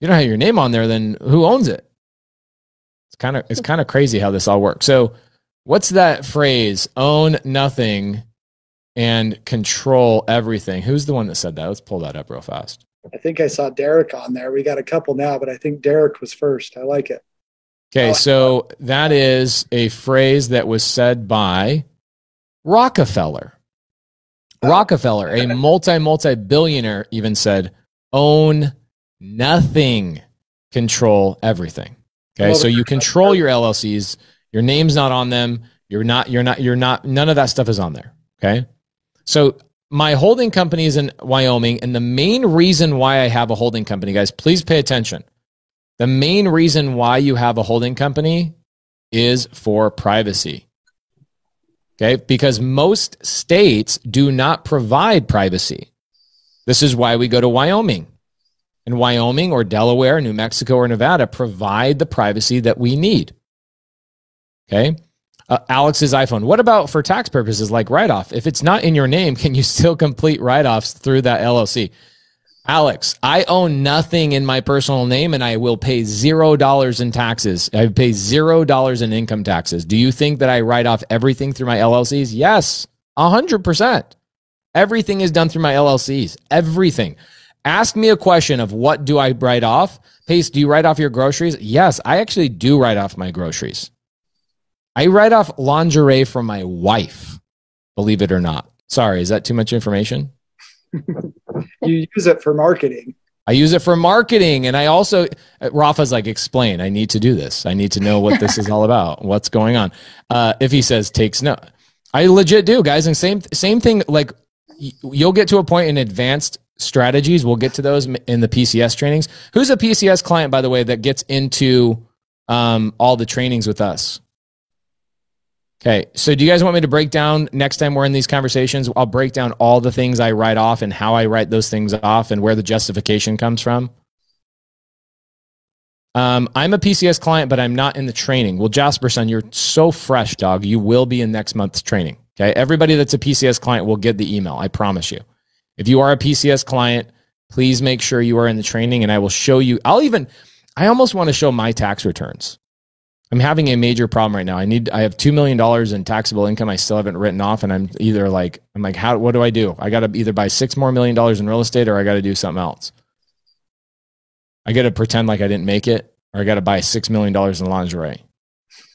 you don't have your name on there, then who owns it? It's kind of it's kind of crazy how this all works. So, what's that phrase? Own nothing and control everything. Who's the one that said that? Let's pull that up real fast. I think I saw Derek on there. We got a couple now, but I think Derek was first. I like it. Okay, Oh. so that is a phrase that was said by Rockefeller. Oh. Rockefeller, a [laughs] multi multi billionaire, even said, "Own nothing, control everything." Okay, so you control your LLCs. Your name's not on them. You're not. You're not. You're not. None of that stuff is on there. Okay, so my holding company is in Wyoming, and the main reason why I have a holding company, guys, please pay attention. The main reason why you have a holding company is for privacy. Okay, because most states do not provide privacy. This is why we go to Wyoming. And Wyoming or Delaware, New Mexico or Nevada provide the privacy that we need. Okay. Uh, Alex's iPhone. What about for tax purposes like write off? If it's not in your name, [laughs] can you still complete write offs through that LLC? Alex, I own nothing in my personal name and I will pay zero dollars in taxes. I pay zero dollars in income taxes. Do you think that I write off everything through my LLCs? Yes, a hundred percent. Everything is done through my LLCs. Everything. Ask me a question of what do I write off? Pace, do you write off your groceries? Yes, I actually do write off my groceries. I write off lingerie from my wife, believe it or not. Sorry, is that too much information? [laughs] You use it for marketing. I use it for marketing. And I also, uh, Rafa's like, explain. I need to do this. I need to know what this is all [laughs] about. What's going on? Uh, if he says takes no, I legit do, guys. And same, same thing. Like you'll get to a point in advanced strategies. We'll get to those in the PCS trainings. Who's a PCS client, by the way, that gets into um, all the trainings with us? Okay. So do you guys want me to break down next time we're in these conversations? I'll break down all the things I write off and how I write those things off and where the justification comes from. Um, I'm a PCS client, but I'm not in the training. Well, Jasper, son, you're so fresh, dog. You will be in next month's training. Okay. Everybody that's a PCS client will get the email. I promise you. If you are a PCS client, please make sure you are in the training and I will show you. I'll even, I almost want to show my tax returns. I'm having a major problem right now. I need I have two million dollars in taxable income I still haven't written off, and I'm either like I'm like how what do I do? I got to either buy six more million dollars in real estate, or I got to do something else. I got to pretend like I didn't make it, or I got to buy six million dollars in lingerie.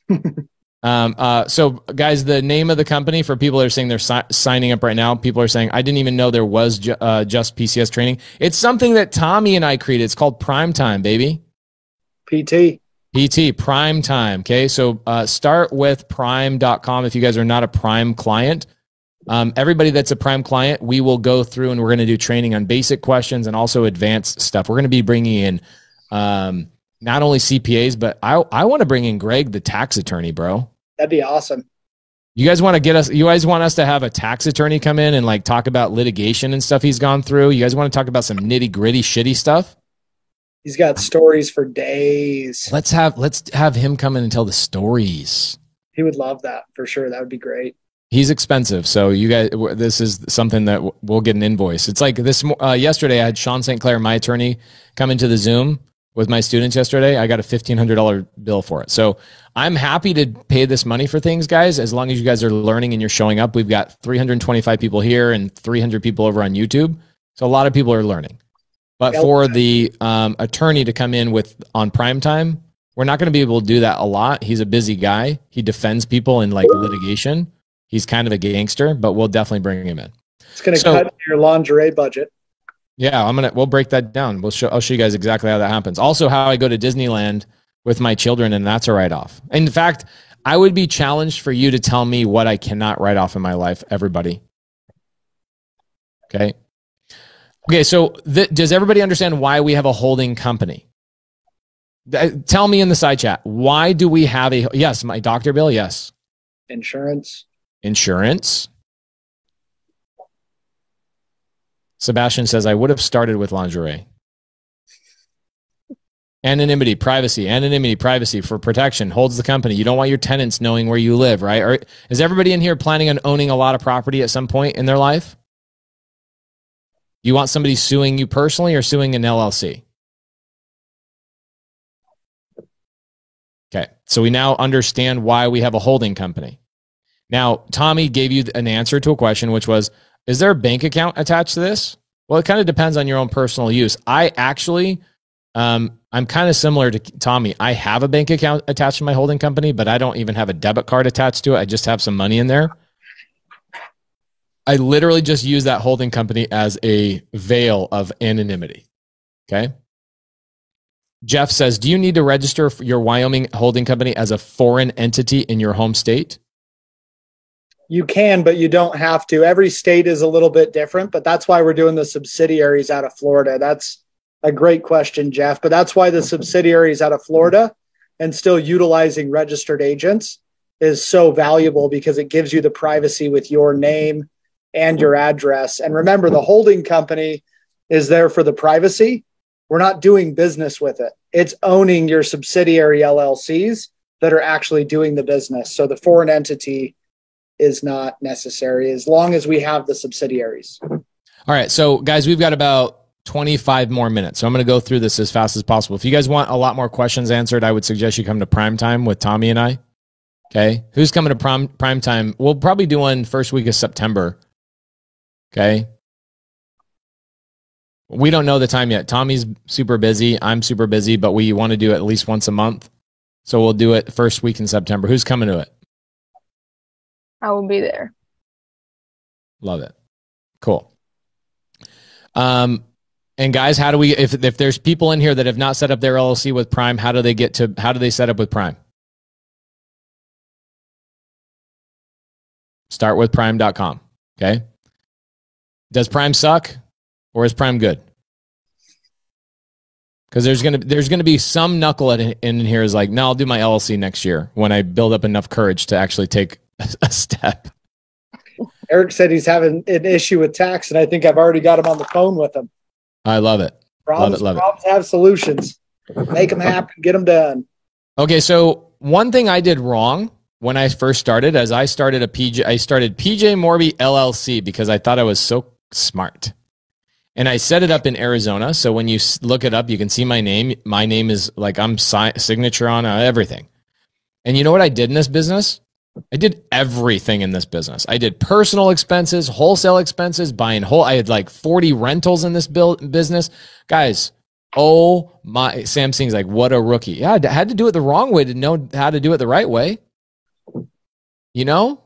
[laughs] um, uh, so, guys, the name of the company for people that are saying they're si- signing up right now, people are saying I didn't even know there was ju- uh, just PCS training. It's something that Tommy and I created. It's called Prime Time, baby. PT. PT Prime Time. Okay. So uh, start with prime.com. If you guys are not a Prime client, Um, everybody that's a Prime client, we will go through and we're going to do training on basic questions and also advanced stuff. We're going to be bringing in um, not only CPAs, but I I want to bring in Greg, the tax attorney, bro. That'd be awesome. You guys want to get us? You guys want us to have a tax attorney come in and like talk about litigation and stuff he's gone through? You guys want to talk about some nitty gritty, shitty stuff? He's got stories for days. Let's have let's have him come in and tell the stories. He would love that for sure. That would be great. He's expensive, so you guys, this is something that we'll get an invoice. It's like this. Uh, yesterday, I had Sean St. Clair, my attorney, come into the Zoom with my students yesterday. I got a fifteen hundred dollar bill for it. So I'm happy to pay this money for things, guys. As long as you guys are learning and you're showing up. We've got 325 people here and 300 people over on YouTube. So a lot of people are learning. But for the um, attorney to come in with on prime time, we're not going to be able to do that a lot. He's a busy guy. He defends people in like litigation. He's kind of a gangster, but we'll definitely bring him in. It's going to so, cut your lingerie budget. Yeah, I'm gonna. We'll break that down. We'll show. I'll show you guys exactly how that happens. Also, how I go to Disneyland with my children, and that's a write off. In fact, I would be challenged for you to tell me what I cannot write off in my life. Everybody. Okay. Okay, so th- does everybody understand why we have a holding company? Th- uh, tell me in the side chat, why do we have a yes, my doctor bill? Yes. Insurance. Insurance. Sebastian says I would have started with lingerie. Anonymity, privacy, anonymity, privacy for protection holds the company. You don't want your tenants knowing where you live, right? Or is everybody in here planning on owning a lot of property at some point in their life? You want somebody suing you personally or suing an LLC? Okay, so we now understand why we have a holding company. Now, Tommy gave you an answer to a question, which was Is there a bank account attached to this? Well, it kind of depends on your own personal use. I actually, um, I'm kind of similar to Tommy. I have a bank account attached to my holding company, but I don't even have a debit card attached to it. I just have some money in there. I literally just use that holding company as a veil of anonymity. Okay. Jeff says, Do you need to register your Wyoming holding company as a foreign entity in your home state? You can, but you don't have to. Every state is a little bit different, but that's why we're doing the subsidiaries out of Florida. That's a great question, Jeff. But that's why the subsidiaries out of Florida and still utilizing registered agents is so valuable because it gives you the privacy with your name and your address. And remember, the holding company is there for the privacy. We're not doing business with it. It's owning your subsidiary LLCs that are actually doing the business. So the foreign entity is not necessary as long as we have the subsidiaries. All right. So, guys, we've got about 25 more minutes. So I'm going to go through this as fast as possible. If you guys want a lot more questions answered, I would suggest you come to prime time with Tommy and I. Okay. Who's coming to prime, prime time? We'll probably do one first week of September Okay. We don't know the time yet. Tommy's super busy. I'm super busy, but we want to do it at least once a month. So we'll do it first week in September. Who's coming to it? I will be there. Love it. Cool. Um, and guys, how do we if if there's people in here that have not set up their LLC with Prime, how do they get to how do they set up with Prime? Start with prime.com. Okay. Does Prime suck or is Prime good? Because there's gonna there's gonna be some knucklehead in, in here is like, no, I'll do my LLC next year when I build up enough courage to actually take [laughs] a step. Eric said he's having an issue with tax, and I think I've already got him on the phone with him. I love it. Problems, love it, love problems it. have solutions. Make them happen. Get them done. Okay, so one thing I did wrong when I first started, as I started a PJ, I started PJ Morby LLC because I thought I was so smart. And I set it up in Arizona. So when you look it up, you can see my name. My name is like I'm si- signature on uh, everything. And you know what I did in this business? I did everything in this business. I did personal expenses, wholesale expenses, buying whole. I had like 40 rentals in this build business. Guys, oh my. Sam Sing's like, what a rookie. Yeah, I had to do it the wrong way to know how to do it the right way. You know?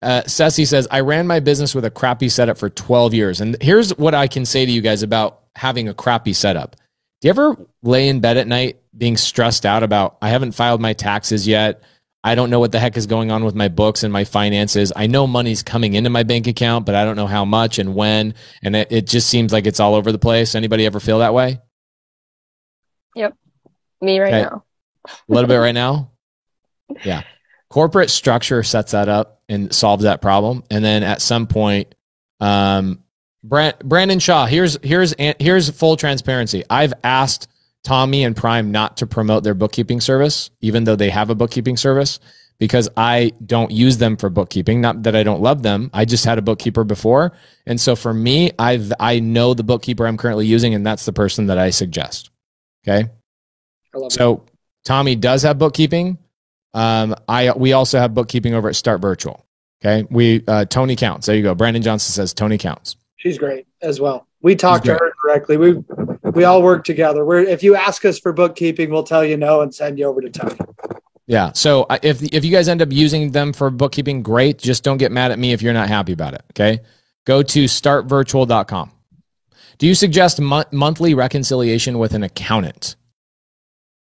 Uh, Ceci says, I ran my business with a crappy setup for 12 years. And here's what I can say to you guys about having a crappy setup. Do you ever lay in bed at night being stressed out about, I haven't filed my taxes yet? I don't know what the heck is going on with my books and my finances. I know money's coming into my bank account, but I don't know how much and when. And it, it just seems like it's all over the place. Anybody ever feel that way? Yep. Me right Okay. now. A little bit [laughs] right now? Yeah. Corporate structure sets that up and solves that problem. And then at some point, um, Brand, Brandon Shaw, here's here's here's full transparency. I've asked Tommy and Prime not to promote their bookkeeping service, even though they have a bookkeeping service, because I don't use them for bookkeeping. Not that I don't love them. I just had a bookkeeper before, and so for me, I've I know the bookkeeper I'm currently using, and that's the person that I suggest. Okay. I it. So Tommy does have bookkeeping. Um, I we also have bookkeeping over at Start Virtual. Okay, we uh, Tony counts. There you go. Brandon Johnson says Tony counts. She's great as well. We talk She's to her directly. We we all work together. We're if you ask us for bookkeeping, we'll tell you no and send you over to Tony. Yeah. So if if you guys end up using them for bookkeeping, great. Just don't get mad at me if you're not happy about it. Okay. Go to startvirtual.com. Do you suggest mon- monthly reconciliation with an accountant,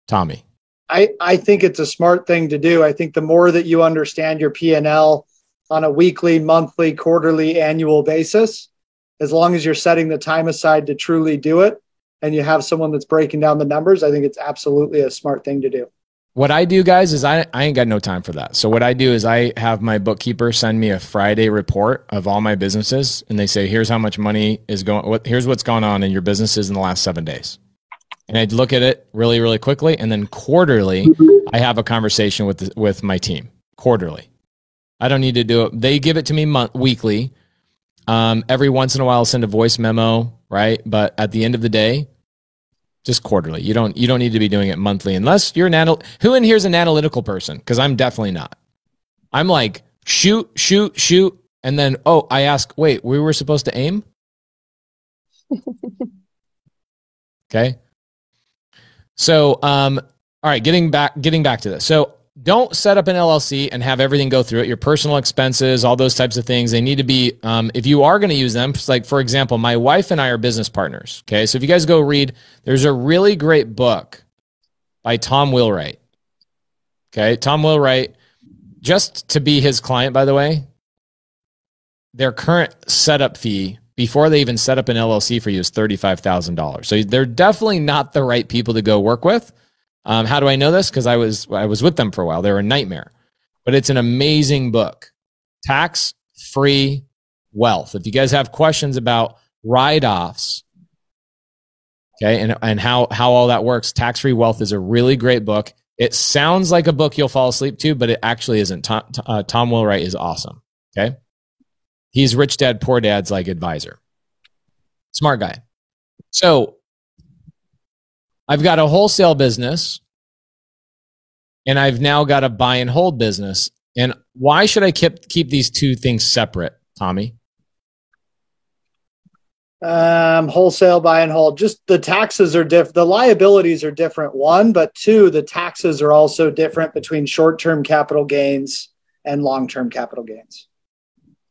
Tommy? I, I think it's a smart thing to do. I think the more that you understand your P&L on a weekly, monthly, quarterly, annual basis, as long as you're setting the time aside to truly do it and you have someone that's breaking down the numbers, I think it's absolutely a smart thing to do. What I do, guys, is I, I ain't got no time for that. So what I do is I have my bookkeeper send me a Friday report of all my businesses, and they say, "Here's how much money is going. What here's what's gone on in your businesses in the last seven days." And I'd look at it really, really quickly, and then quarterly, I have a conversation with the, with my team. Quarterly, I don't need to do it. They give it to me month weekly. Um, every once in a while, I'll send a voice memo, right? But at the end of the day, just quarterly. You don't you don't need to be doing it monthly unless you're an anal- who in here is an analytical person because I'm definitely not. I'm like shoot, shoot, shoot, and then oh, I ask, wait, we were supposed to aim. [laughs] okay. So, um, all right, getting back getting back to this. So, don't set up an LLC and have everything go through it. Your personal expenses, all those types of things, they need to be. Um, if you are going to use them, like for example, my wife and I are business partners. Okay, so if you guys go read, there's a really great book by Tom Wheelwright. Okay, Tom Wheelwright, just to be his client, by the way, their current setup fee before they even set up an LLC for you is thirty-five thousand dollars. So they're definitely not the right people to go work with. Um, how do I know this? Because I was I was with them for a while. They're a nightmare, but it's an amazing book. Tax free wealth. If you guys have questions about write offs, okay, and and how how all that works, tax free wealth is a really great book. It sounds like a book you'll fall asleep to, but it actually isn't. Tom, uh, Tom Wheelwright is awesome. Okay, he's rich dad poor dad's like advisor, smart guy. So I've got a wholesale business and I've now got a buy and hold business. And why should I keep keep these two things separate, Tommy? Um, wholesale buy and hold. Just the taxes are different. The liabilities are different. One, but two, the taxes are also different between short-term capital gains and long-term capital gains.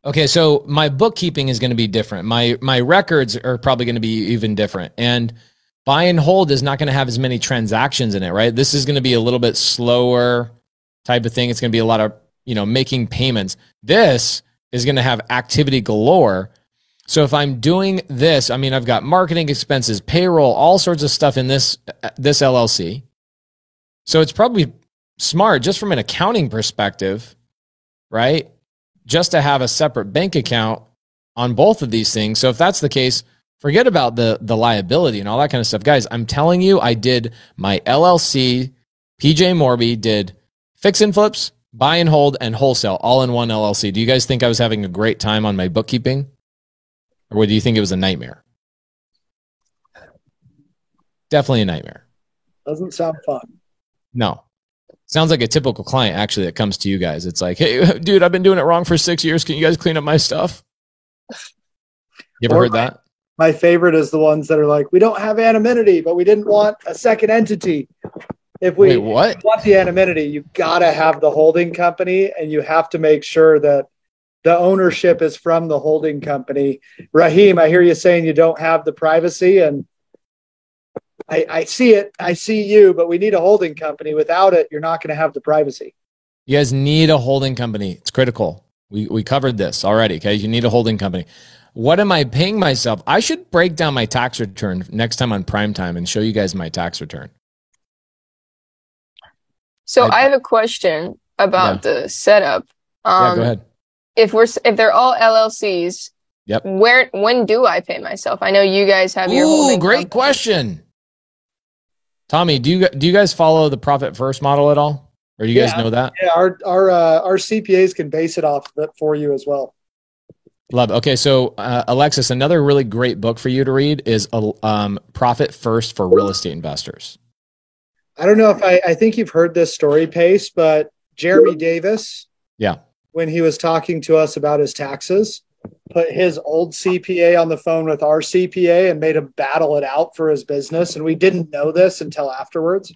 Okay, so my bookkeeping is going to be different. My my records are probably going to be even different. And buy and hold is not going to have as many transactions in it, right? This is going to be a little bit slower type of thing. It's going to be a lot of, you know, making payments. This is going to have activity galore. So if I'm doing this, I mean, I've got marketing expenses, payroll, all sorts of stuff in this this LLC. So it's probably smart just from an accounting perspective, right? Just to have a separate bank account on both of these things. So if that's the case, forget about the the liability and all that kind of stuff. Guys, I'm telling you, I did my LLC, PJ Morby did fix and flips, buy and hold, and wholesale all in one LLC. Do you guys think I was having a great time on my bookkeeping? Or do you think it was a nightmare? Definitely a nightmare. Doesn't sound fun. No. Sounds like a typical client actually that comes to you guys. It's like, hey, [laughs] dude, I've been doing it wrong for six years. Can you guys clean up my stuff? You ever Or heard that? My favorite is the ones that are like, we don't have anonymity, but we didn't want a second entity. If we Wait, what? want the anonymity, you gotta have the holding company, and you have to make sure that the ownership is from the holding company. Raheem, I hear you saying you don't have the privacy, and I, I see it. I see you, but we need a holding company. Without it, you're not going to have the privacy. You guys need a holding company. It's critical. We, we covered this already. Okay. You need a holding company. What am I paying myself? I should break down my tax return next time on prime time and show you guys my tax return. So I- I, have a question about the setup. Um, yeah, go ahead. If we're if they're all LLCs, Yep. where when do I pay myself? I know you guys have your Ooh, holding great company. question. Tommy, do you do you guys follow the profit first model at all? Or do you guys know that? Yeah, our our uh, our CPAs can base it off of it for you as well. Love. It. Okay, so uh, Alexis, another really great book for you to read is uh, um, Profit First for Real Estate Investors. I don't know if I I think you've heard this story, Pace, but Jeremy Davis, Yeah. when he was talking to us about his taxes, put his old CPA on the phone with our CPA and made him battle it out for his business. And we didn't know this until afterwards.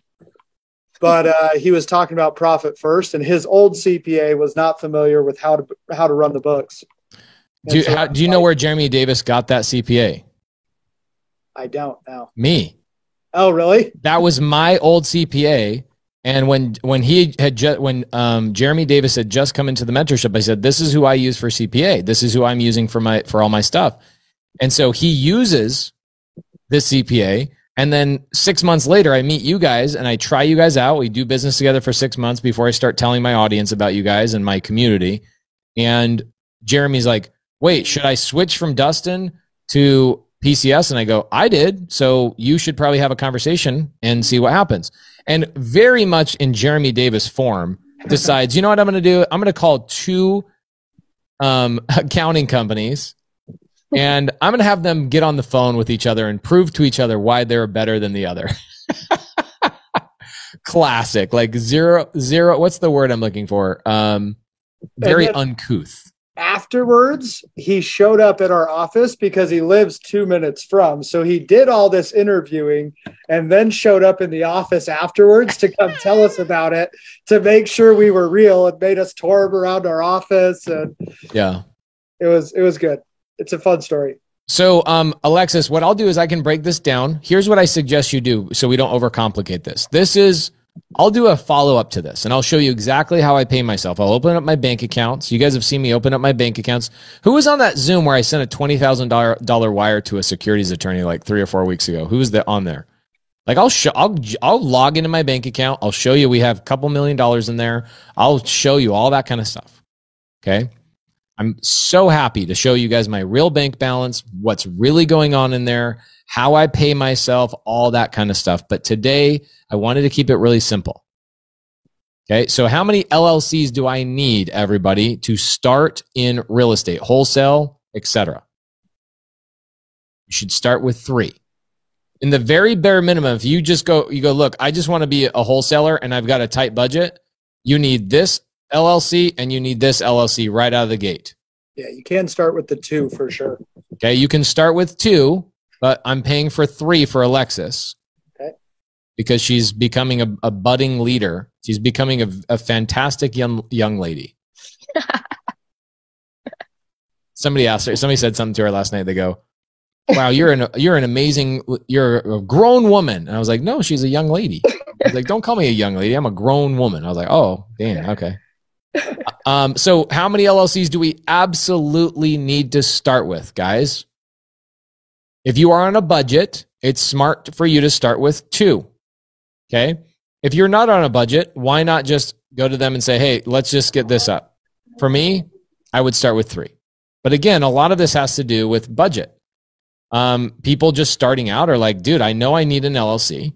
But uh, he was talking about profit first, and his old CPA was not familiar with how to how to run the books. Do you, so how, do you know where Jeremy Davis got that CPA? I don't know. Me. Oh, really? That was my old CPA. And when when he had when um, Jeremy Davis had just come into the mentorship, I said, "This is who I use for CPA. This is who I'm using for my for all my stuff." And so he uses this CPA. And then six months later, I meet you guys and I try you guys out. We do business together for six months before I start telling my audience about you guys and my community. And Jeremy's like, wait, should I switch from Dustin to PCS? And I go, I did. So you should probably have a conversation and see what happens. And very much in Jeremy Davis form, decides, you know what I'm going to do? I'm going to call two um, [laughs] accounting companies and I'm going to have them get on the phone with each other and prove to each other why they're better than the other. [laughs] Classic, like zero, zero. What's the word I'm looking for? Um, very then- uncouth. Afterwards he showed up at our office because he lives two minutes from so he did all this interviewing and then showed up in the office afterwards to come tell us about it to make sure we were real and made us tour around our office and Yeah. it was it was good it's a fun story So, um, Alexis, what I'll do is I can break this down. Here's what I suggest you do so we don't overcomplicate this. This is, I'll do a follow up to this and I'll show you exactly how I pay myself. I'll open up my bank accounts. You guys have seen me open up my bank accounts. Who was on that Zoom where I sent a $20,000 wire to a securities attorney like three or four weeks ago? Who was that on there? Like I'll show, I'll, I'll log into my bank account. I'll show you we have a couple million dollars in there. I'll show you all that kind of stuff. Okay. I'm so happy to show you guys my real bank balance, what's really going on in there, how I pay myself, all that kind of stuff. But today, I wanted to keep it really simple. Okay, so how many LLCs do I need, everybody, to start in real estate, wholesale, etc.? You should start with three. In the very bare minimum, if you just go, you go, look, I just want to be a wholesaler and I've got a tight budget, you need this LLC and you need this LLC right out of the gate. yeah you can start with the two for sure Okay, you can start with two, but I'm paying for three for Alexis. Okay. Because she's becoming a, a budding leader. She's becoming a, a fantastic young young lady. [laughs] somebody asked her. Somebody said something to her last night. They go, "Wow, you're an you're an amazing you're a grown woman." And I was like, "No, she's a young lady." Like, "Don't call me a young lady. I'm a grown woman." I was like, "Oh, damn, okay." [laughs] Um, so how many LLCs do we absolutely need to start with, guys? If you are on a budget, it's smart for you to start with two. Okay. If you're not on a budget, why not just go to them and say, hey, let's just get this up? For me, I would start with three. But again, a lot of this has to do with budget. Um, people just starting out are like, dude, I know I need an LLC.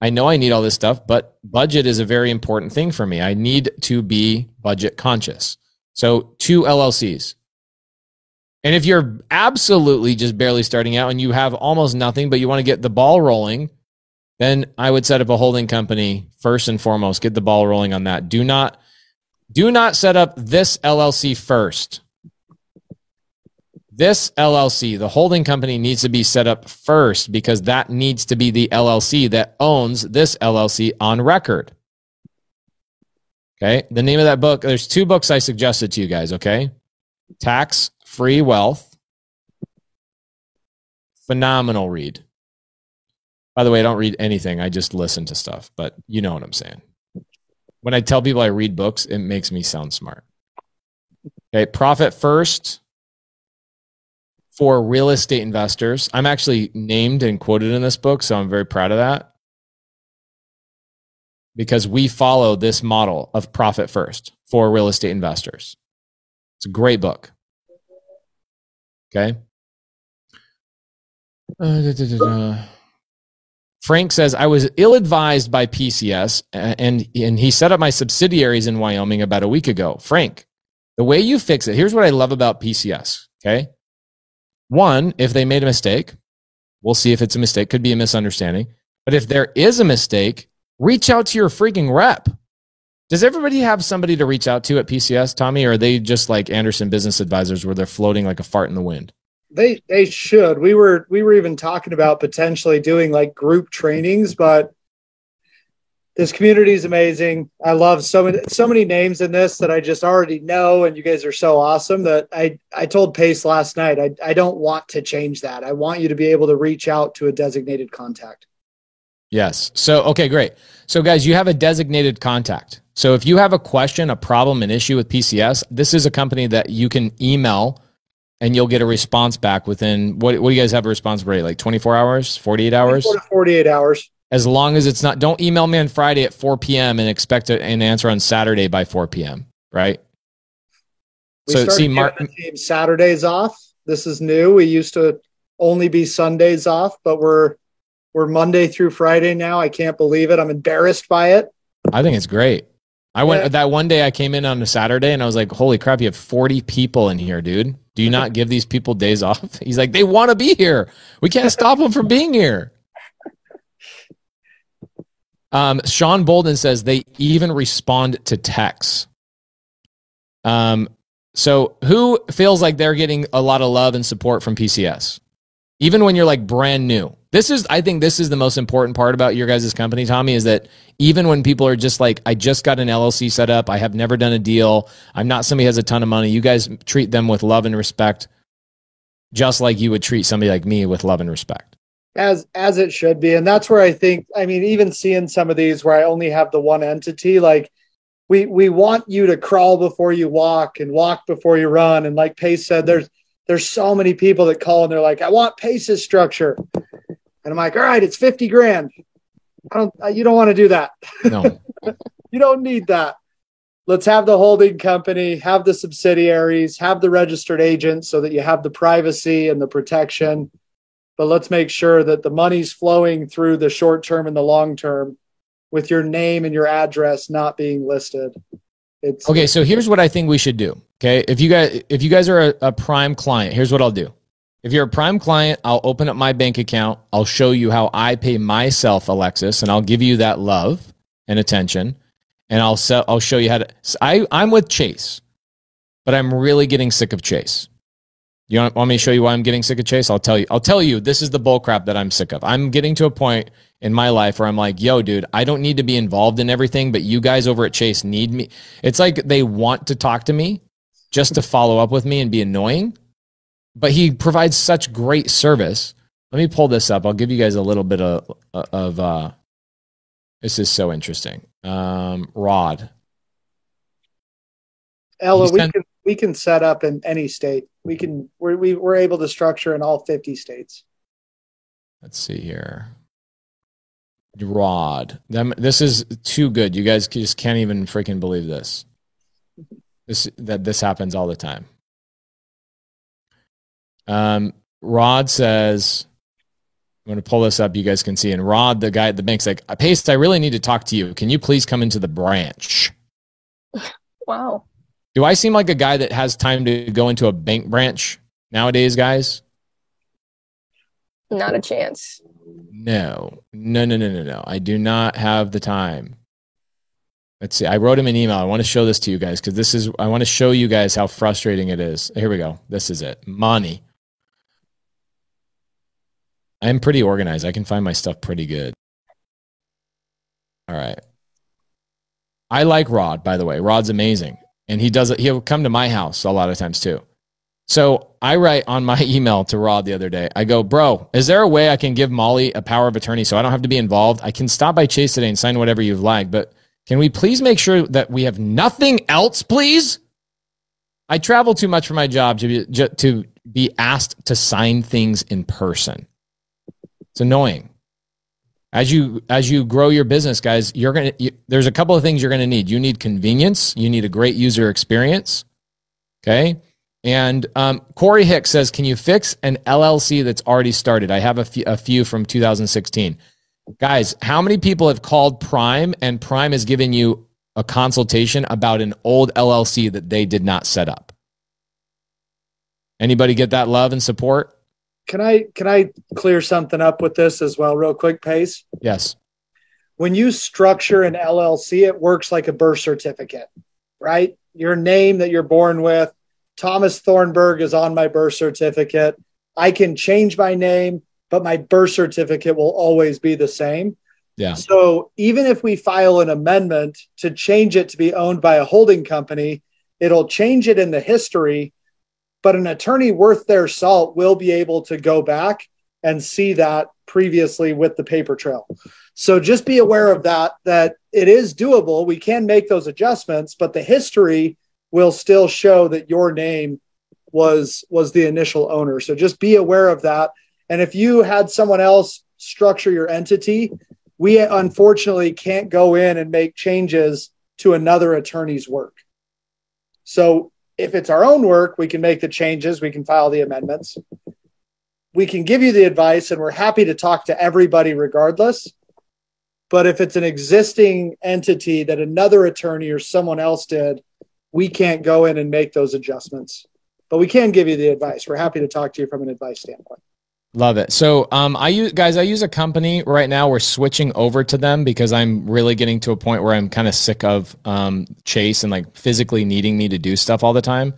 I know I need all this stuff, but budget is a very important thing for me. I need to be budget conscious. So, two LLCs. And if you're absolutely just barely starting out and you have almost nothing, but you want to get the ball rolling, then I would set up a holding company first and foremost. Get the ball rolling on that. Do not do not set up this LLC first. This LLC, the holding company needs to be set up first because that needs to be the LLC that owns this LLC on record. Okay. The name of that book, there's two books I suggested to you guys. Okay. Tax Free Wealth. Phenomenal read. By the way, I don't read anything. I just listen to stuff, but you know what I'm saying. when I tell people I read books, it makes me sound smart. Okay, profit first for real estate investors. I'm actually named and quoted in this book, so I'm very proud of that because we follow this model of profit first for real estate investors. It's a great book. Okay. Uh, da, da, da, Frank says I was ill-advised by PCS and and he set up my subsidiaries in Wyoming about a week ago. Frank, the way you fix it, here's what I love about PCS, okay? One, if they made a mistake, we'll see if it's a mistake, could be a misunderstanding. But if there is a mistake, reach out to your freaking rep. Does everybody have somebody to reach out to at PCS, Tommy, or are they just like Anderson Business Advisors where they're floating like a fart in the wind? They they should. We were we were even talking about potentially doing like group trainings, but this community is amazing. I love so many so many names in this that I just already know, and you guys are so awesome that I I told Pace last night I I don't want to change that. I want you to be able to reach out to a designated contact. Yes. So okay, great. So guys, you have a designated contact. So if you have a question, a problem, an issue with PCS, this is a company that you can email and you'll get a response back within what, what do you guys have a response rate like 24 hours 48 hours 48 hours as long as it's not don't email me on friday at 4 p.m and expect an answer on saturday by 4 p.m right we so see mark team saturdays off this is new we used to only be sundays off but we're we're monday through friday now i can't believe it i'm embarrassed by it i think it's great I went yeah. that one day I came in on a Saturday and I was like, holy crap, you have 40 people in here, dude. Do you not give these people days off? [laughs] He's like, they want to be here. We can't stop them from being here. Um, Sean Bolden says they even respond to texts. Um, so who feels like they're getting a lot of love and support from PCS? Even when you're like brand new. This is, I think, this is the most important part about your guys' company, Tommy, is that even when people are just like, I just got an LLC set up, I have never done a deal, I'm not somebody who has a ton of money, you guys treat them with love and respect, just like you would treat somebody like me with love and respect. As as it should be, and that's where I think. I mean, even seeing some of these where I only have the one entity, like we we want you to crawl before you walk and walk before you run, and like Pace said, there's there's so many people that call and they're like, I want Pace's structure. And I'm like, all right, it's 50 grand. I don't, uh, you don't want to do that. No, [laughs] you don't need that. Let's have the holding company, have the subsidiaries, have the registered agent so that you have the privacy and the protection. But let's make sure that the money's flowing through the short term and the long term with your name and your address not being listed. It's okay. So here's what I think we should do. Okay, if you guys if you guys are a, a prime client, here's what I'll do. If you're a prime client, I'll open up my bank account. I'll show you how I pay myself, Alexis, and I'll give you that love and attention. And I'll sell, I'll show you how to. I, I'm with Chase, but I'm really getting sick of Chase. You want, want me to show you why I'm getting sick of Chase? I'll tell you. I'll tell you. This is the bull crap that I'm sick of. I'm getting to a point in my life where I'm like, yo, dude, I don't need to be involved in everything, but you guys over at Chase need me. It's like they want to talk to me just to follow up with me and be annoying but he provides such great service. Let me pull this up. I'll give you guys a little bit of of uh, this is so interesting. Um, Rod. Ella, we can we can set up in any state. We can we're we, we're able to structure in all fifty states. Let's see here. Rod. This is too good. You guys just can't even freaking believe this. This that this happens all the time. Um, Rod says, I'm going to pull this up. You guys can see. And Rod, the guy at the bank's like, Pace, I really need to talk to you. Can you please come into the branch? Wow. Do I seem like a guy that has time to go into a bank branch nowadays, guys? Not a chance. No, no, no, no, no, no. I do not have the time. Let's see. I wrote him an email. I want to show this to you guys because this is, I want to show you guys how frustrating it is. Here we go. This is it. Money. I'm pretty organized. I can find my stuff pretty good. All right. I like Rod, by the way. Rod's amazing. And he does it. He'll come to my house a lot of times too. So I write on my [laughs] email to Rod the other day. I go, bro, is there a way I can give Molly a power of attorney so I don't have to be involved? I can stop by Chase today and sign whatever you've liked, but Can we please make sure that we have nothing else, please? I travel too much for my job to be, to be asked to sign things in person. It's annoying. As you as you grow your business, guys, you're gonna you, there's a couple of things you're gonna need. You need convenience. You need a great user experience. Okay. And um, Corey Hicks says, "Can you fix an LLC that's already started?" I have a few, a few from 2016. Guys, how many people have called Prime and Prime has given you a consultation about an old LLC that they did not set up? Anybody get that love and support? Can I can I clear something up with this as well, real quick, Pace? Yes. When you structure an LLC, it works like a birth certificate, right? Your name that you're born with, Thomas Thornburg is on my birth certificate. I can change my name, but my birth certificate will always be the same. Yeah. So even if we file an amendment to change it to be owned by a holding company, it'll change it in the history, but an attorney worth their salt will be able to go back and see that previously with the paper trail. So just be aware of that that it is doable. We can make those adjustments, but the history will still show that your name was was the initial owner. So just be aware of that. And if you had someone else structure your entity, we unfortunately can't go in and make changes to another attorney's work. So if it's our own work, we can make the changes, we can file the amendments. We can give you the advice and we're happy to talk to everybody regardless. But if it's an existing entity that another attorney or someone else did, we can't go in and make those adjustments. But we can give you the advice. We're happy to talk to you from an advice standpoint. Love it. So, um, I use guys. I use a company right now. We're switching over to them because I'm really getting to a point where I'm kind of sick of um, Chase and like physically needing me to do stuff all the time.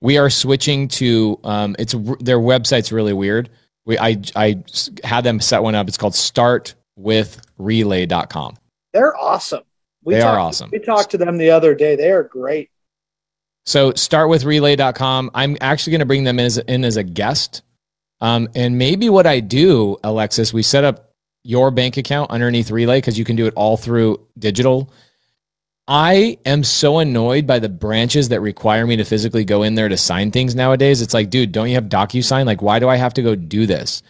We are switching to. Um, it's their website's really weird. We I I had them set one up. It's called StartWithRelay.com. They're awesome. We They are awesome. We talked to them the other day. They are great. So startwithrelay.com. I'm actually going to bring them in as, in as a guest. Um, and maybe what I do, Alexis, we set up your bank account underneath Relay because you can do it all through digital. I am so annoyed by the branches that require me to physically go in there to sign things nowadays. It's like, dude, don't you have DocuSign? Like, why do I have to go do this?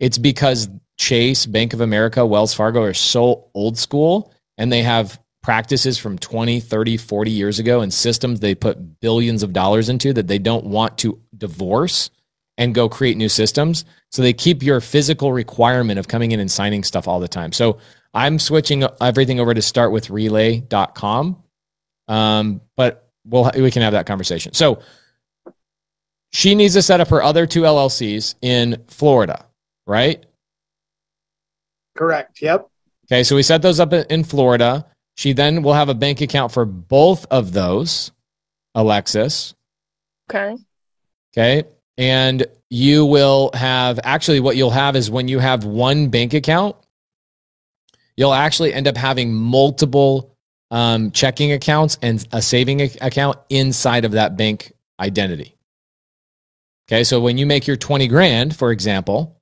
It's because Chase, Bank of America, Wells Fargo are so old school and they have practices from 20, 30, 40 years ago and systems they put billions of dollars into that they don't want to divorce and go create new systems. So they keep your physical requirement of coming in and signing stuff all the time. So I'm switching everything over to start with relay.com. Um, but we'll, we can have that conversation. So she needs to set up her other two LLCs in Florida, right? Correct. Yep. Okay, so we set those up in Florida. She then will have a bank account for both of those, Alexis. Okay. Okay. And you will have actually what you'll have is when you have one bank account, you'll actually end up having multiple um, checking accounts and a saving account inside of that bank identity. Okay. So when you make your 20 grand, for example,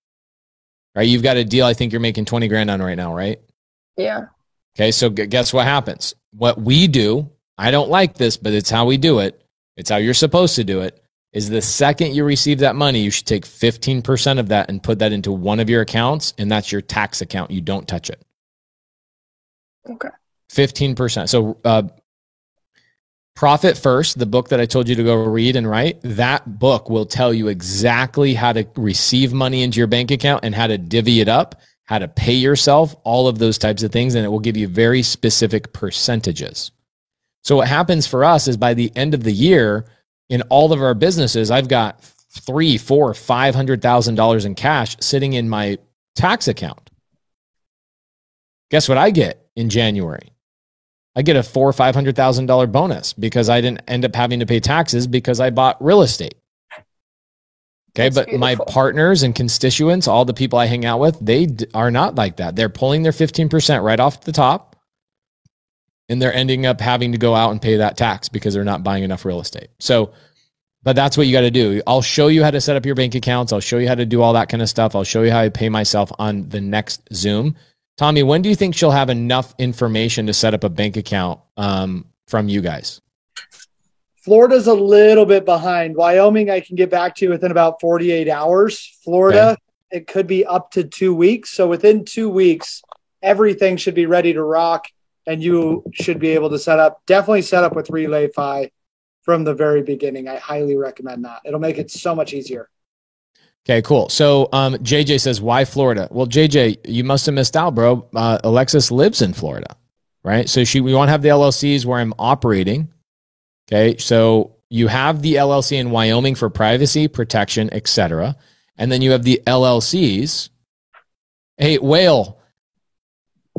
right, you've got a deal I think you're making 20 grand on right now, right? Yeah. Okay, so gu- guess what happens? What we do, I don't like this, but it's how we do it. It's how you're supposed to do it. Is the second you receive that money, you should take 15% of that and put that into one of your accounts, and that's your tax account. You don't touch it. Okay. 15%. So, uh, Profit First, the book that I told you to go read and write, that book will tell you exactly how to receive money into your bank account and how to divvy it up, how to pay yourself, all of those types of things. And it will give you very specific percentages. So, what happens for us is by the end of the year, in all of our businesses, I've got three, four, five hundred thousand dollars in cash sitting in my tax account. Guess what I get in January? I get a four or five hundred thousand dollar bonus because I didn't end up having to pay taxes because I bought real estate. Okay, That's but my partners and constituents, all the people I hang out with, they d- are not like that. They're pulling their fifteen percent right off the top, and they're ending up having to go out and pay that tax because they're not buying enough real estate. So, but that's what you got to do. I'll show you how to set up your bank accounts. I'll show you how to do all that kind of stuff. I'll show you how I pay myself on the next Zoom. Tommy, when do you think she'll have enough information to set up a bank account um, from you guys? Florida's a little bit behind. Wyoming, I can get back to you within about 48 hours. Florida, it could be up to two weeks. So within two weeks, everything should be ready to rock and you should be able to set up, definitely set up with RelayFi from the very beginning. I highly recommend that. It'll make it so much easier. Okay, cool. So um, JJ says, why Florida? Well, JJ, you must have missed out, bro. Uh, Alexis lives in Florida, right? So she, we want to have the LLCs where I'm operating. Okay, so you have the LLC in Wyoming for privacy, protection, etc., and then you have the LLCs. Hey, Whale,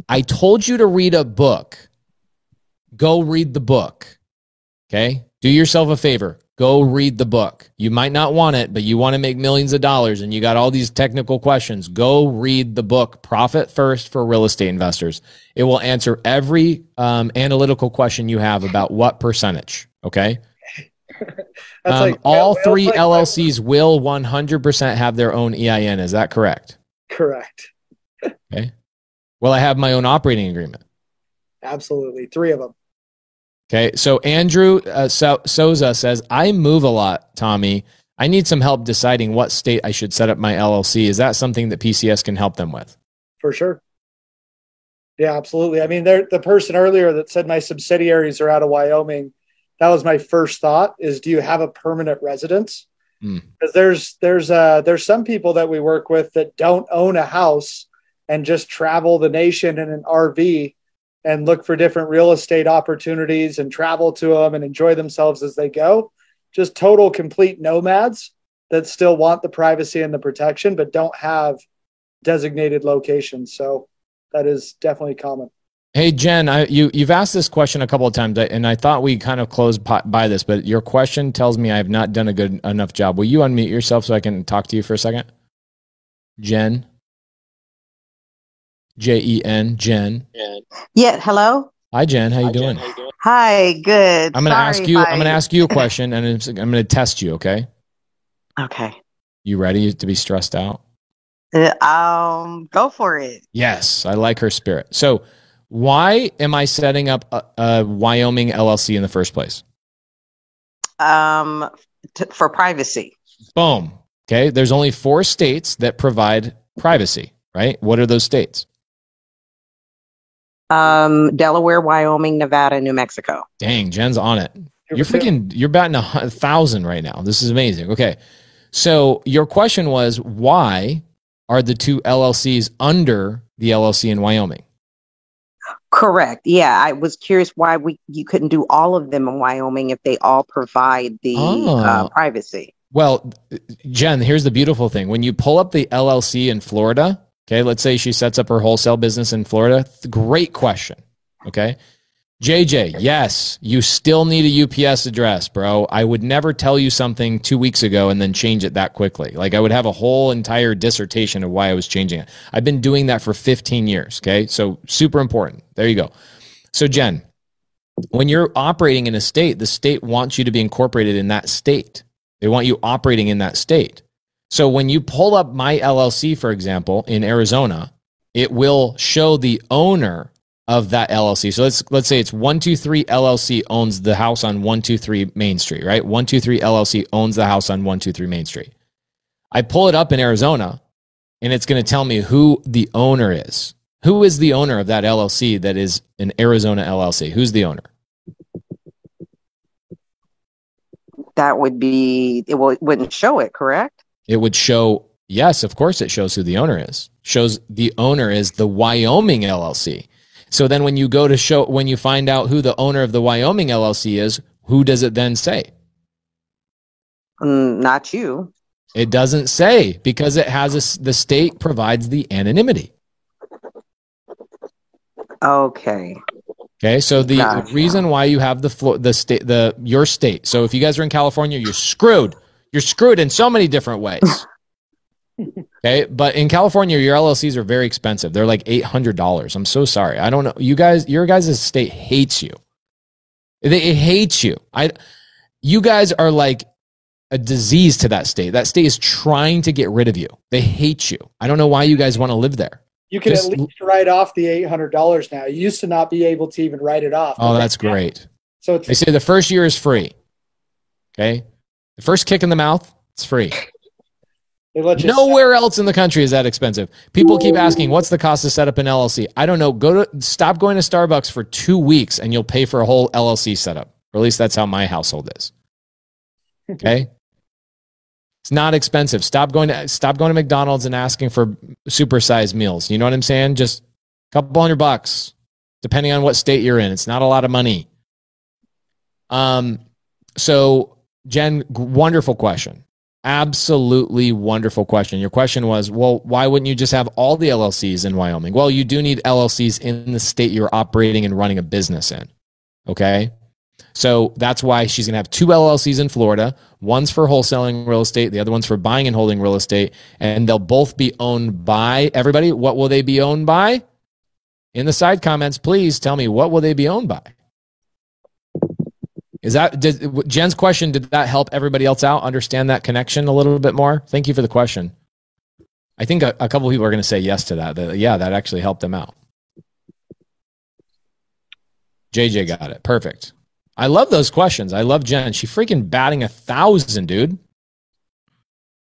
I told you to read a book. Go read the book. Okay, do yourself a favor. Go read the book. You might not want it, but you want to make millions of dollars and you got all these technical questions. Go read the book, Profit First for Real Estate Investors. It will answer every um, analytical question you have about what percentage. Okay. [laughs] Um, like- all well, three like- LLCs will 100% have their own EIN. Is that correct? Correct. Well, I have my own operating agreement. Absolutely. Three of them. Okay. So Andrew uh, so- Souza says, I move a lot, Tommy. I need some help deciding what state I should set up my LLC. Is that something that PCS can help them with? for sure. Yeah, absolutely. I mean, the person earlier that said my subsidiaries are out of Wyoming. That was my first thought: is do you have a permanent residence? Hmm. Because there's there's uh there's some people that we work with that don't own a house and just travel the nation in an RV and look for different real estate opportunities and travel to them and enjoy themselves as they go. Just total complete nomads that still want the privacy and the protection, but don't have designated locations. So that is definitely common. Hey Jen, I, you you've asked this question a couple of times, and I thought we kind of closed by, this, but your question tells me I have not done a good enough job. Will you unmute yourself so I can talk to you for a second? Jen, J E N, Jen. Yeah, hello. Hi Jen, how you doing? Hi, good. I'm going to ask you. if I'm going to ask you a question, and I'm going to test you. Okay? [laughs] Okay. You ready to be stressed out? Uh, um, go for it. Yes, I like her spirit. So, why am I setting up a, a Wyoming LLC in the first place? Um, t- for privacy. Boom. Okay. There's only four states that provide privacy, right? What are those states? Um, Delaware, Wyoming, Nevada, New Mexico. Dang, Jen's on it. You're freaking, you're batting a thousand right now. This is amazing. Okay. So, your question was why are the two LLCs under the LLC in Wyoming? Correct. Yeah, I was curious why we you couldn't do all of them in Wyoming if they all provide the Oh. uh, privacy. Well, Jen, here's the beautiful thing. When you pull up the LLC in Florida, okay, let's say she sets up her wholesale business in Florida. Great question. Okay. JJ, yes, you still need a UPS address, bro. I would never tell you something two weeks ago and then change it that quickly. Like I would have a whole entire dissertation of why I was changing it. I've been doing that for 15 years. Okay. So super important. There you go. So, Jen, when you're operating in a state, the state wants you to be incorporated in that state. They want you operating in that state. So when you pull up my LLC, for example, in Arizona, it will show the owner of that LLC. So let's let's say it's 123 LLC owns the house on 123 Main Street, right? 123 LLC owns the house on 123 Main Street. I pull it up in Arizona and it's going to tell me who the owner is. Who is the owner of that LLC that is an Arizona LLC? Who's the owner? That would be it. Will, wouldn't show it, correct? It would show yes of course it shows who the owner is shows the owner is the wyoming llc so then when you go to show when you find out who the owner of the wyoming llc is who does it then say Mm, not you. it doesn't say because it has a the state provides the anonymity Okay. okay so the Gotcha. reason why you have the flo- the state the your state so if you guys are in california you're screwed you're screwed in so many different ways [laughs] Okay, but in California, your LLCs are very expensive. They're like eight hundred dollars. I'm so sorry. I don't know. You guys, your guys' state hates you. They it hates you. I, you guys are like a disease to that state. That state is trying to get rid of you. They hate you. I don't know why you guys want to live there. You can Just- at least write off the eight hundred dollars now. You used to not be able to even write it off. Oh, that's great. So it's They say the first year is free. Okay. The first kick in the mouth, it's free. they let you Nowhere else in the country is that expensive. People keep asking, what's the cost to set up an LLC? I don't know. Go to stop going to Starbucks for two weeks and you'll pay for a whole LLC setup. Or at least that's how my household is. Okay. [laughs] It's not expensive. Stop going to stop going to McDonald's and asking for supersized meals. You know what I'm saying? Just a couple hundred bucks, depending on what state you're in. It's not a lot of money. Um, so Jen, wonderful question. Absolutely wonderful question. Your question was, well, why wouldn't you just have all the LLCs in Wyoming? Well, you do need LLCs in the state you're operating and running a business in. Okay. So that's why she's going to have two LLCs in Florida. One's for wholesaling real estate, the other one's for buying and holding real estate. And they'll both be owned by everybody. What will they be owned by? In the side comments, please tell me what will they be owned by? Is that Jen's question? Did that help everybody else out understand that connection a little bit more? Thank you for the question. I think a, a couple people are going to say yes to that. that. Yeah, that actually helped them out. JJ got it. Perfect. I love those questions. I love Jen. She freaking batting a thousand, dude.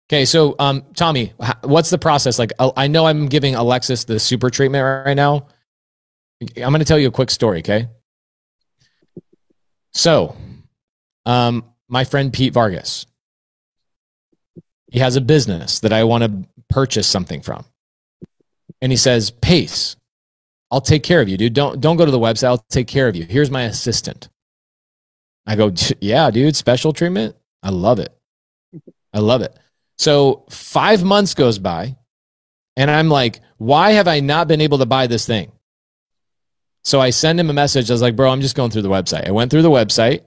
Okay, so um, Tommy, what's the process? Like, I I know I'm giving Alexis the super treatment right now. I'm going to tell you a quick story. Okay. So, um, my friend Pete Vargas, he has a business that I want to purchase something from, and he says, "Pace, I'll take care of you, dude. Don't don't go to the website. I'll take care of you. Here's my assistant." I go, "Yeah, dude. Special treatment. I love it. I love it." So five months goes by, and I'm like, "Why have I not been able to buy this thing?" So I send him a message. I was like, bro, I'm just going through the website. I went through the website.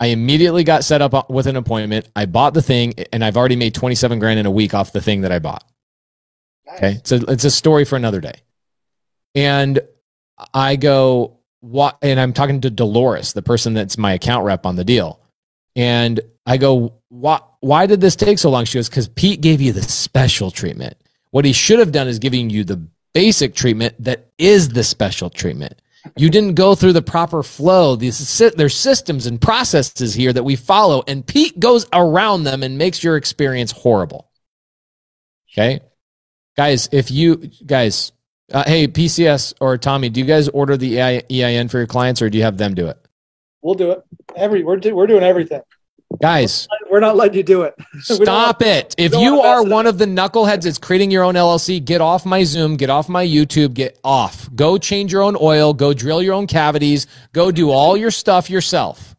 I immediately got set up with an appointment. I bought the thing and I've already made 27 grand in a week off the thing that I bought. Okay. So it's a story for another day. And I go, what? And I'm talking to Dolores, the person that's my account rep on the deal. And I go, why, why did this take so long? She goes, because Pete gave you the special treatment. What he should have done is giving you the basic treatment that is the special treatment. You didn't go through the proper flow. These there's systems and processes here that we follow, and Pete goes around them and makes your experience horrible. Okay, guys, if you guys, uh, hey PCS or Tommy, do you guys order the EIN for your clients, or do you have them do it? We'll do it. Every we're do, we're doing everything. Guys, We're not letting you do it. [laughs] Stop it. If you are one of the knuckleheads that's creating your own LLC, get off my Zoom, get off my YouTube, get off. Go change your own oil, go drill your own cavities, go do all your stuff yourself.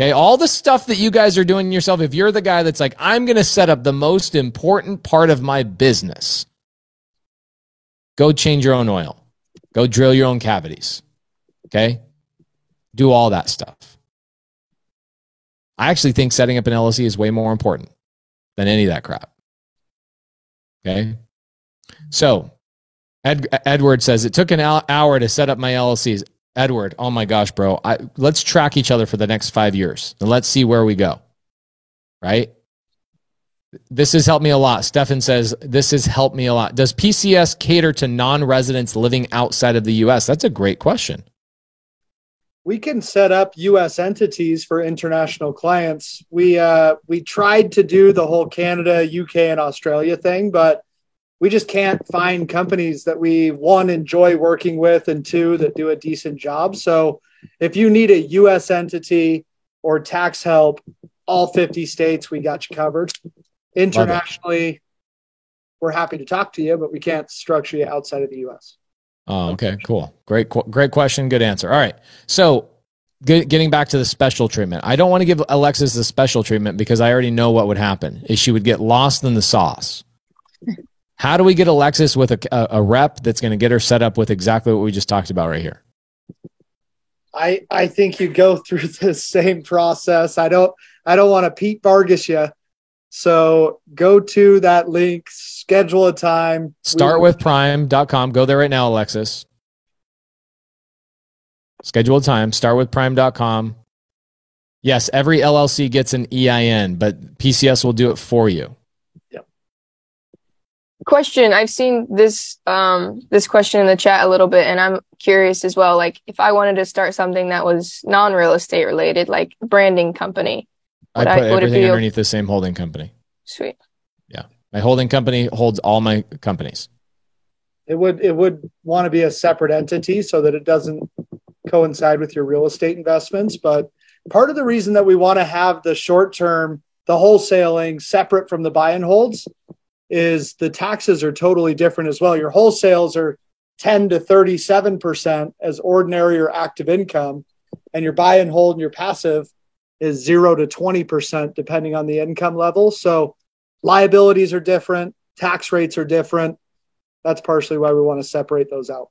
Okay, all the stuff that you guys are doing yourself, if you're the guy that's like, I'm going to set up the most important part of my business, go change your own oil, go drill your own cavities. Okay, do all that stuff. I actually think setting up an LLC is way more important than any of that crap. Okay. So, Ed, Edward says it took an hour to set up my LLCs. Edward, oh my gosh, bro. I, let's track each other for the next five years and let's see where we go. Right? This has helped me a lot. Stefan says, This has helped me a lot. Does PCS cater to non residents living outside of the US? That's a great question. We can set up U.S. entities for international clients. We uh, we tried to do the whole Canada, UK, and Australia thing, but we just can't find companies that we one enjoy working with and two that do a decent job. So if you need a U.S. entity or tax help, all 50 states, we got you covered. Internationally, we're happy to talk to you, but we can't structure you outside of the U.S. Oh, okay, cool. Great, great question. Good answer. All right. So, get, getting back to the special treatment, I don't want to give Alexis the special treatment because I already know what would happen. Is she would get lost in the sauce. [laughs] How do we get Alexis with a, a, a rep that's going to get her set up with exactly what we just talked about right here? I I think you go through [laughs] the same process. I don't I don't want to Pete Vargas you. So go to that link, schedule a time. Start We- with prime.com. Go there right now, Alexis. Schedule a time. Start with prime.com. Yes, every LLC gets an EIN, but PCS will do it for you. Yep. question i've seen this um this question in the chat a little bit and i'm curious as well like if i wanted to start something that was non-real estate related like branding company I put I- everything underneath the same holding company. sweet Yeah. My holding company holds all my companies. It would it would want to be a separate entity so that it doesn't coincide with your real estate investments. But part of the reason that we want to have the short term, the wholesaling separate from the buy and holds is the taxes are totally different as well. Your wholesales are 10 to 37% as ordinary or active income, and your buy and hold and your passive is zero to 20% depending on the income level. So liabilities are different, tax rates are different that's partially why we want to separate those out.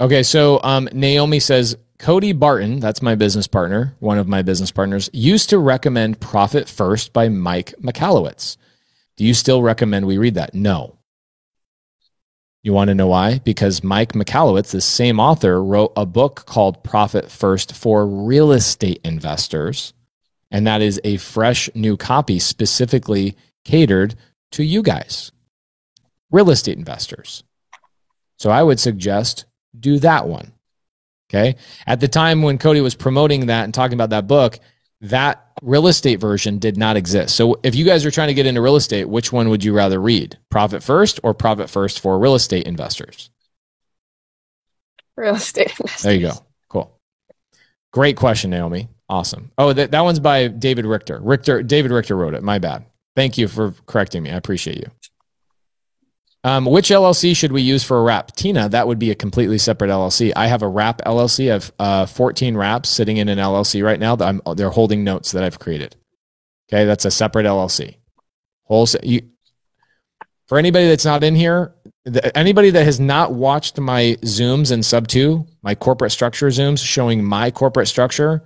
Okay, so um, Naomi says Cody Barton, that's my business partner, one of my business partners, used to recommend Profit First by Mike Michalowicz. Do you still recommend we read that? No. You want to know why? Because Mike Michalowicz, the same author, wrote a book called Profit First for Real Estate Investors. And that is a fresh new copy specifically catered to you guys, real estate investors. So I would suggest do that one. Okay. At the time when Cody was promoting that and talking about that book, that real estate version did not exist. So if you guys are trying to get into real estate, which one would you rather read? Profit First or Profit First for real estate investors? real estate investors. There you go. Cool. Great question, Naomi. Awesome. Oh, that, that one's by David Richter. Richter, David Richter wrote it. My bad. Thank you for correcting me. I appreciate you. Um, which LLC should we use for a wrap? Tina, that would be a completely separate LLC. I have a wrap LLC. I have uh, 14 wraps sitting in an LLC right now. That I'm, they're holding notes that I've created. Okay, that's a separate LLC. Wholesale. You, for anybody that's not in here, the, anybody that has not watched my Zooms and Subto, my corporate structure Zooms showing my corporate structure,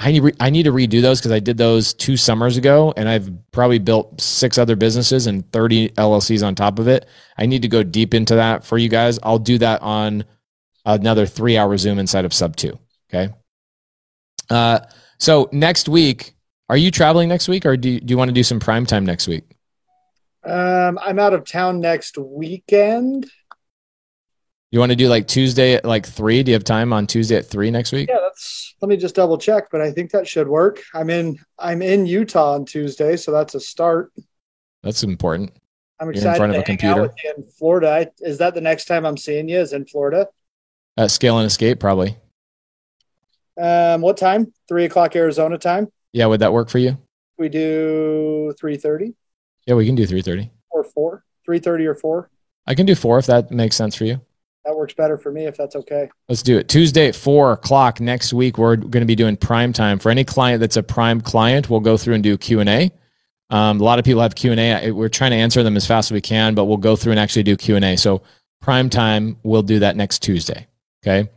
I need, I need to redo those because I did those two summers ago and I've probably built six other businesses and 30 LLCs on top of it. I need to go deep into that for you guys. I'll do that on another three hour Zoom inside of Subto. Okay. Uh, so next week, are you traveling next week or do you, do you want to do some prime time next week? Um, I'm out of town next weekend. You want to do like Tuesday at like three? Do you have time on Tuesday at three next week? Yeah, that's. Let me just double check, but I think that should work. I'm in. I'm in Utah on Tuesday, so that's a start. That's important. I'm You're in excited front of a computer? out with you in Florida. I, is that the next time I'm seeing you? Is in Florida? Uh, scale and escape, probably. Um, what time? Three o'clock Arizona time. Yeah, would that work for you? We do three thirty Yeah, we can do three thirty. or four. Three thirty or four. I can do four if that makes sense for you. That works better for me if that's okay. Let's do it. Tuesday at four o'clock next week. We're going to be doing prime time for any client that's a prime client. We'll go through and do Q and A. Um, a lot of people have Q and A. We're trying to answer them as fast as we can, but we'll go through and actually do Q and A. So prime time, we'll do that next Tuesday. Okay.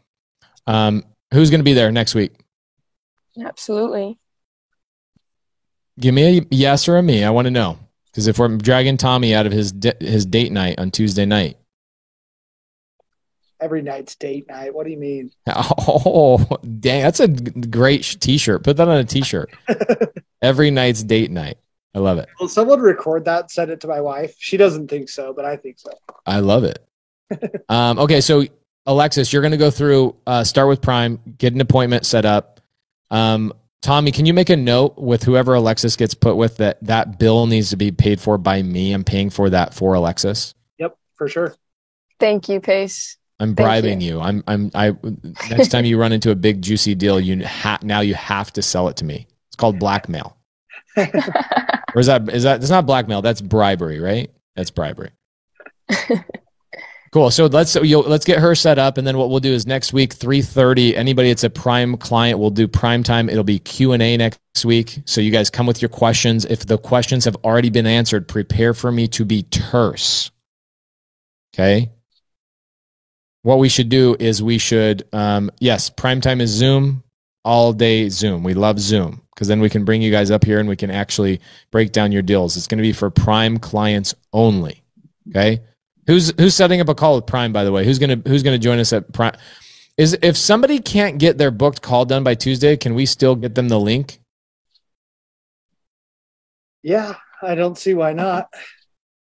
Um, who's going to be there next week? Absolutely. Give me a yes or a me. I want to know because if we're dragging Tommy out of his di- his date night on Tuesday night, Every night's date night. What do you mean? [laughs] oh dang, that's a great t-shirt. Put that on a t-shirt. [laughs] Every night's date night. I love it. Will someone record that? and Send it to my wife. She doesn't think so, but I think so. I love it. [laughs] um, okay, so Alexis, you're going to go through, uh, start with Prime, get an appointment set up. Um, Tommy, can you make a note with whoever Alexis gets put with that that bill needs to be paid for by me? I'm paying for that for Alexis. Yep, for sure. Thank you, Pace. I'm Thank you. bribing you. I'm I'm I next time you run into a big juicy deal, you ha- now you have to sell it to me. It's called blackmail. [laughs] Or is that is that it's not blackmail, that's bribery, right? That's bribery. [laughs] Cool. So let's so let's get her set up, and then what we'll do is next week, three thirty. Anybody that's a Prime client, we'll do Prime time. It'll be Q and A next week. So you guys come with your questions. If the questions have already been answered, prepare for me to be terse. Okay. What we should do is we should, um, yes, Prime time is Zoom all day. Zoom. We love Zoom because then we can bring you guys up here and we can actually break down your deals. It's going to be for Prime clients only. Okay. Who's who's setting up a call with Prime? By the way, who's gonna who's gonna join us at Prime? Is if somebody can't get their booked call done by Tuesday, can we still get them the link? Yeah, I don't see why not.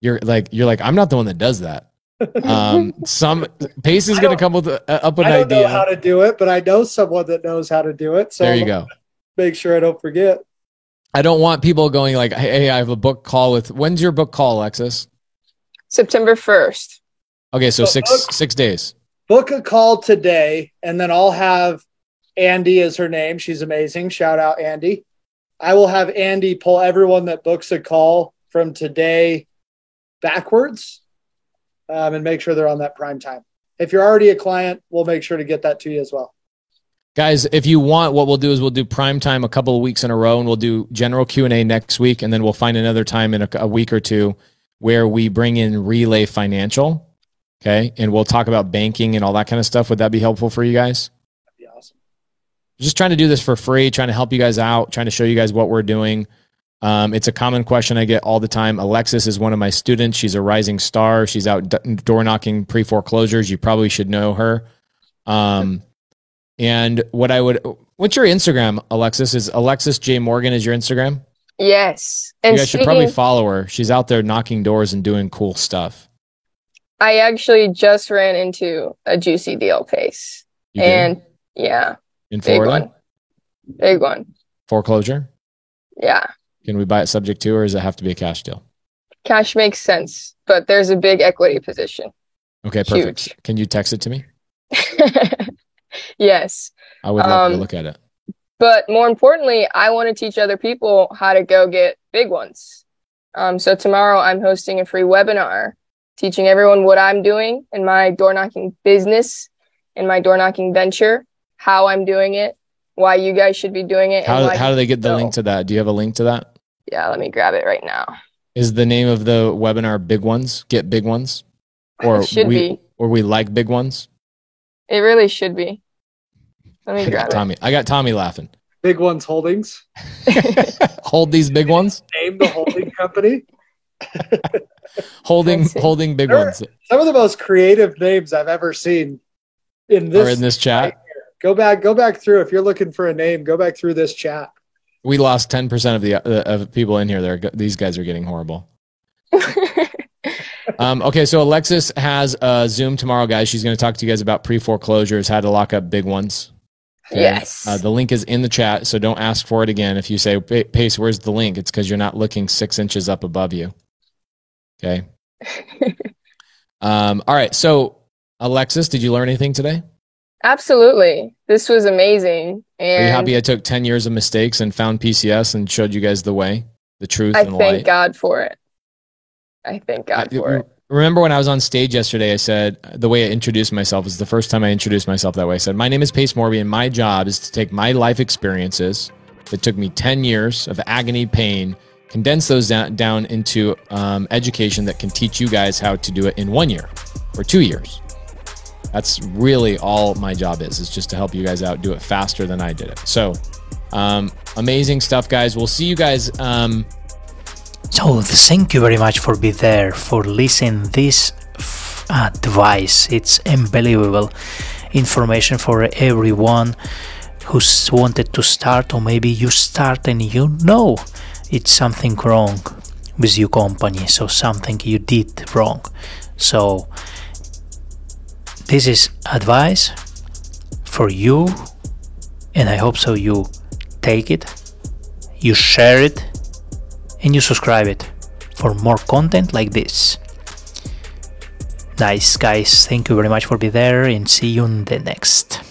You're like you're like I'm not the one that does that. Um, some Pace is going to don't- come with a, up an idea. I don't know how to do it, but I know someone that knows how to do it. So there you go. Make sure I don't forget. I don't want people going like, hey, hey, I have a book call with. When's your book call, Alexis? September 1st. Okay, so So six book- six days. Book a call today, and then I'll have Andy is her name. She's amazing. Shout out Andy. I will have Andy pull everyone that books a call from today backwards um, and make sure they're on that prime time. If you're already a client, we'll make sure to get that to you as well. Guys, if you want, what we'll do is we'll do prime time a couple of weeks in a row, and we'll do general Q and A next week, and then we'll find another time in a, a week or two where we bring in Relay Financial, okay, and we'll talk about banking and all that kind of stuff. Would that be helpful for you guys? That'd be awesome. Just trying to do this for free, trying to help you guys out, trying to show you guys what we're doing. Um, it's a common question I get all the time. Alexis is one of my students. She's a rising star. She's out d- door knocking pre foreclosures. You probably should know her. Um, and what I would, what's your Instagram, Alexis? Is Alexis J Morgan is your Instagram? Yes. And you guys should probably follow her. She's out there knocking doors and doing cool stuff. I actually just ran into a juicy deal pace. You and yeah, in big one. Big one. foreclosure. Yeah. Can we buy it subject to, or does it have to be a cash deal? Cash makes sense, but there's a big equity position. Okay, perfect. Huge. Can you text it to me? [laughs] yes. I would love to Um, look at it. But more importantly, I want to teach other people how to go get big ones. Um, so tomorrow I'm hosting a free webinar teaching everyone what I'm doing in my door knocking business, in my door knocking venture, how I'm doing it, why you guys should be doing it. and How, how do they get the no. link to that? Do you have a link to that? Yeah, let me grab it right now. Is the name of the webinar Big Ones? Get Big Ones? Or It should we be. or we like big ones? It really should be. Let me got grab Tommy. I got Tommy laughing. Big Ones Holdings. [laughs] Hold these big ones. Name the holding company. [laughs] Holding holding big Sure. ones Some of the most creative names I've ever seen in are this. in this chat. Go back, go back through. If you're looking for a name, go back through this chat. We lost ten percent of the uh, of people in here. They're these guys are getting horrible. [laughs] Um, okay, so Alexis has a Zoom tomorrow, guys. She's going to talk to you guys about pre foreclosures, how to lock up big ones. Okay? Yes. Uh, the link is in the chat, so don't ask for it again. If you say, Pace, where's the link? It's because you're not looking six inches up above you. Okay. [laughs] um, all right. So, Alexis, did you learn anything today? Absolutely. This was amazing. Are you And happy I took 10 years of mistakes and found PCS and showed you guys the way, the truth, I and thank light? God for it. I thank God I- for it. Remember when I was on stage yesterday, I said the way I introduced myself is the first time I introduced myself that way. I said, My name is Pace Morby, and my job is to take my life experiences that took me 10 years of agony, pain, condense those down, down into um, education that can teach you guys how to do it in one year or two years. That's really all my job is, is just to help you guys out, do it faster than I did it. So, um, amazing stuff, guys. We'll see you guys. Um, So thank you very much for be there for listening this f- advice. It's unbelievable information for everyone who's wanted to start or maybe you start and you know it's something wrong with your company so something you did wrong so this is advice for you and i hope so you take it you share it and you subscribe it for more content like this. Nice guys, thank you very much for being there and see you in the next.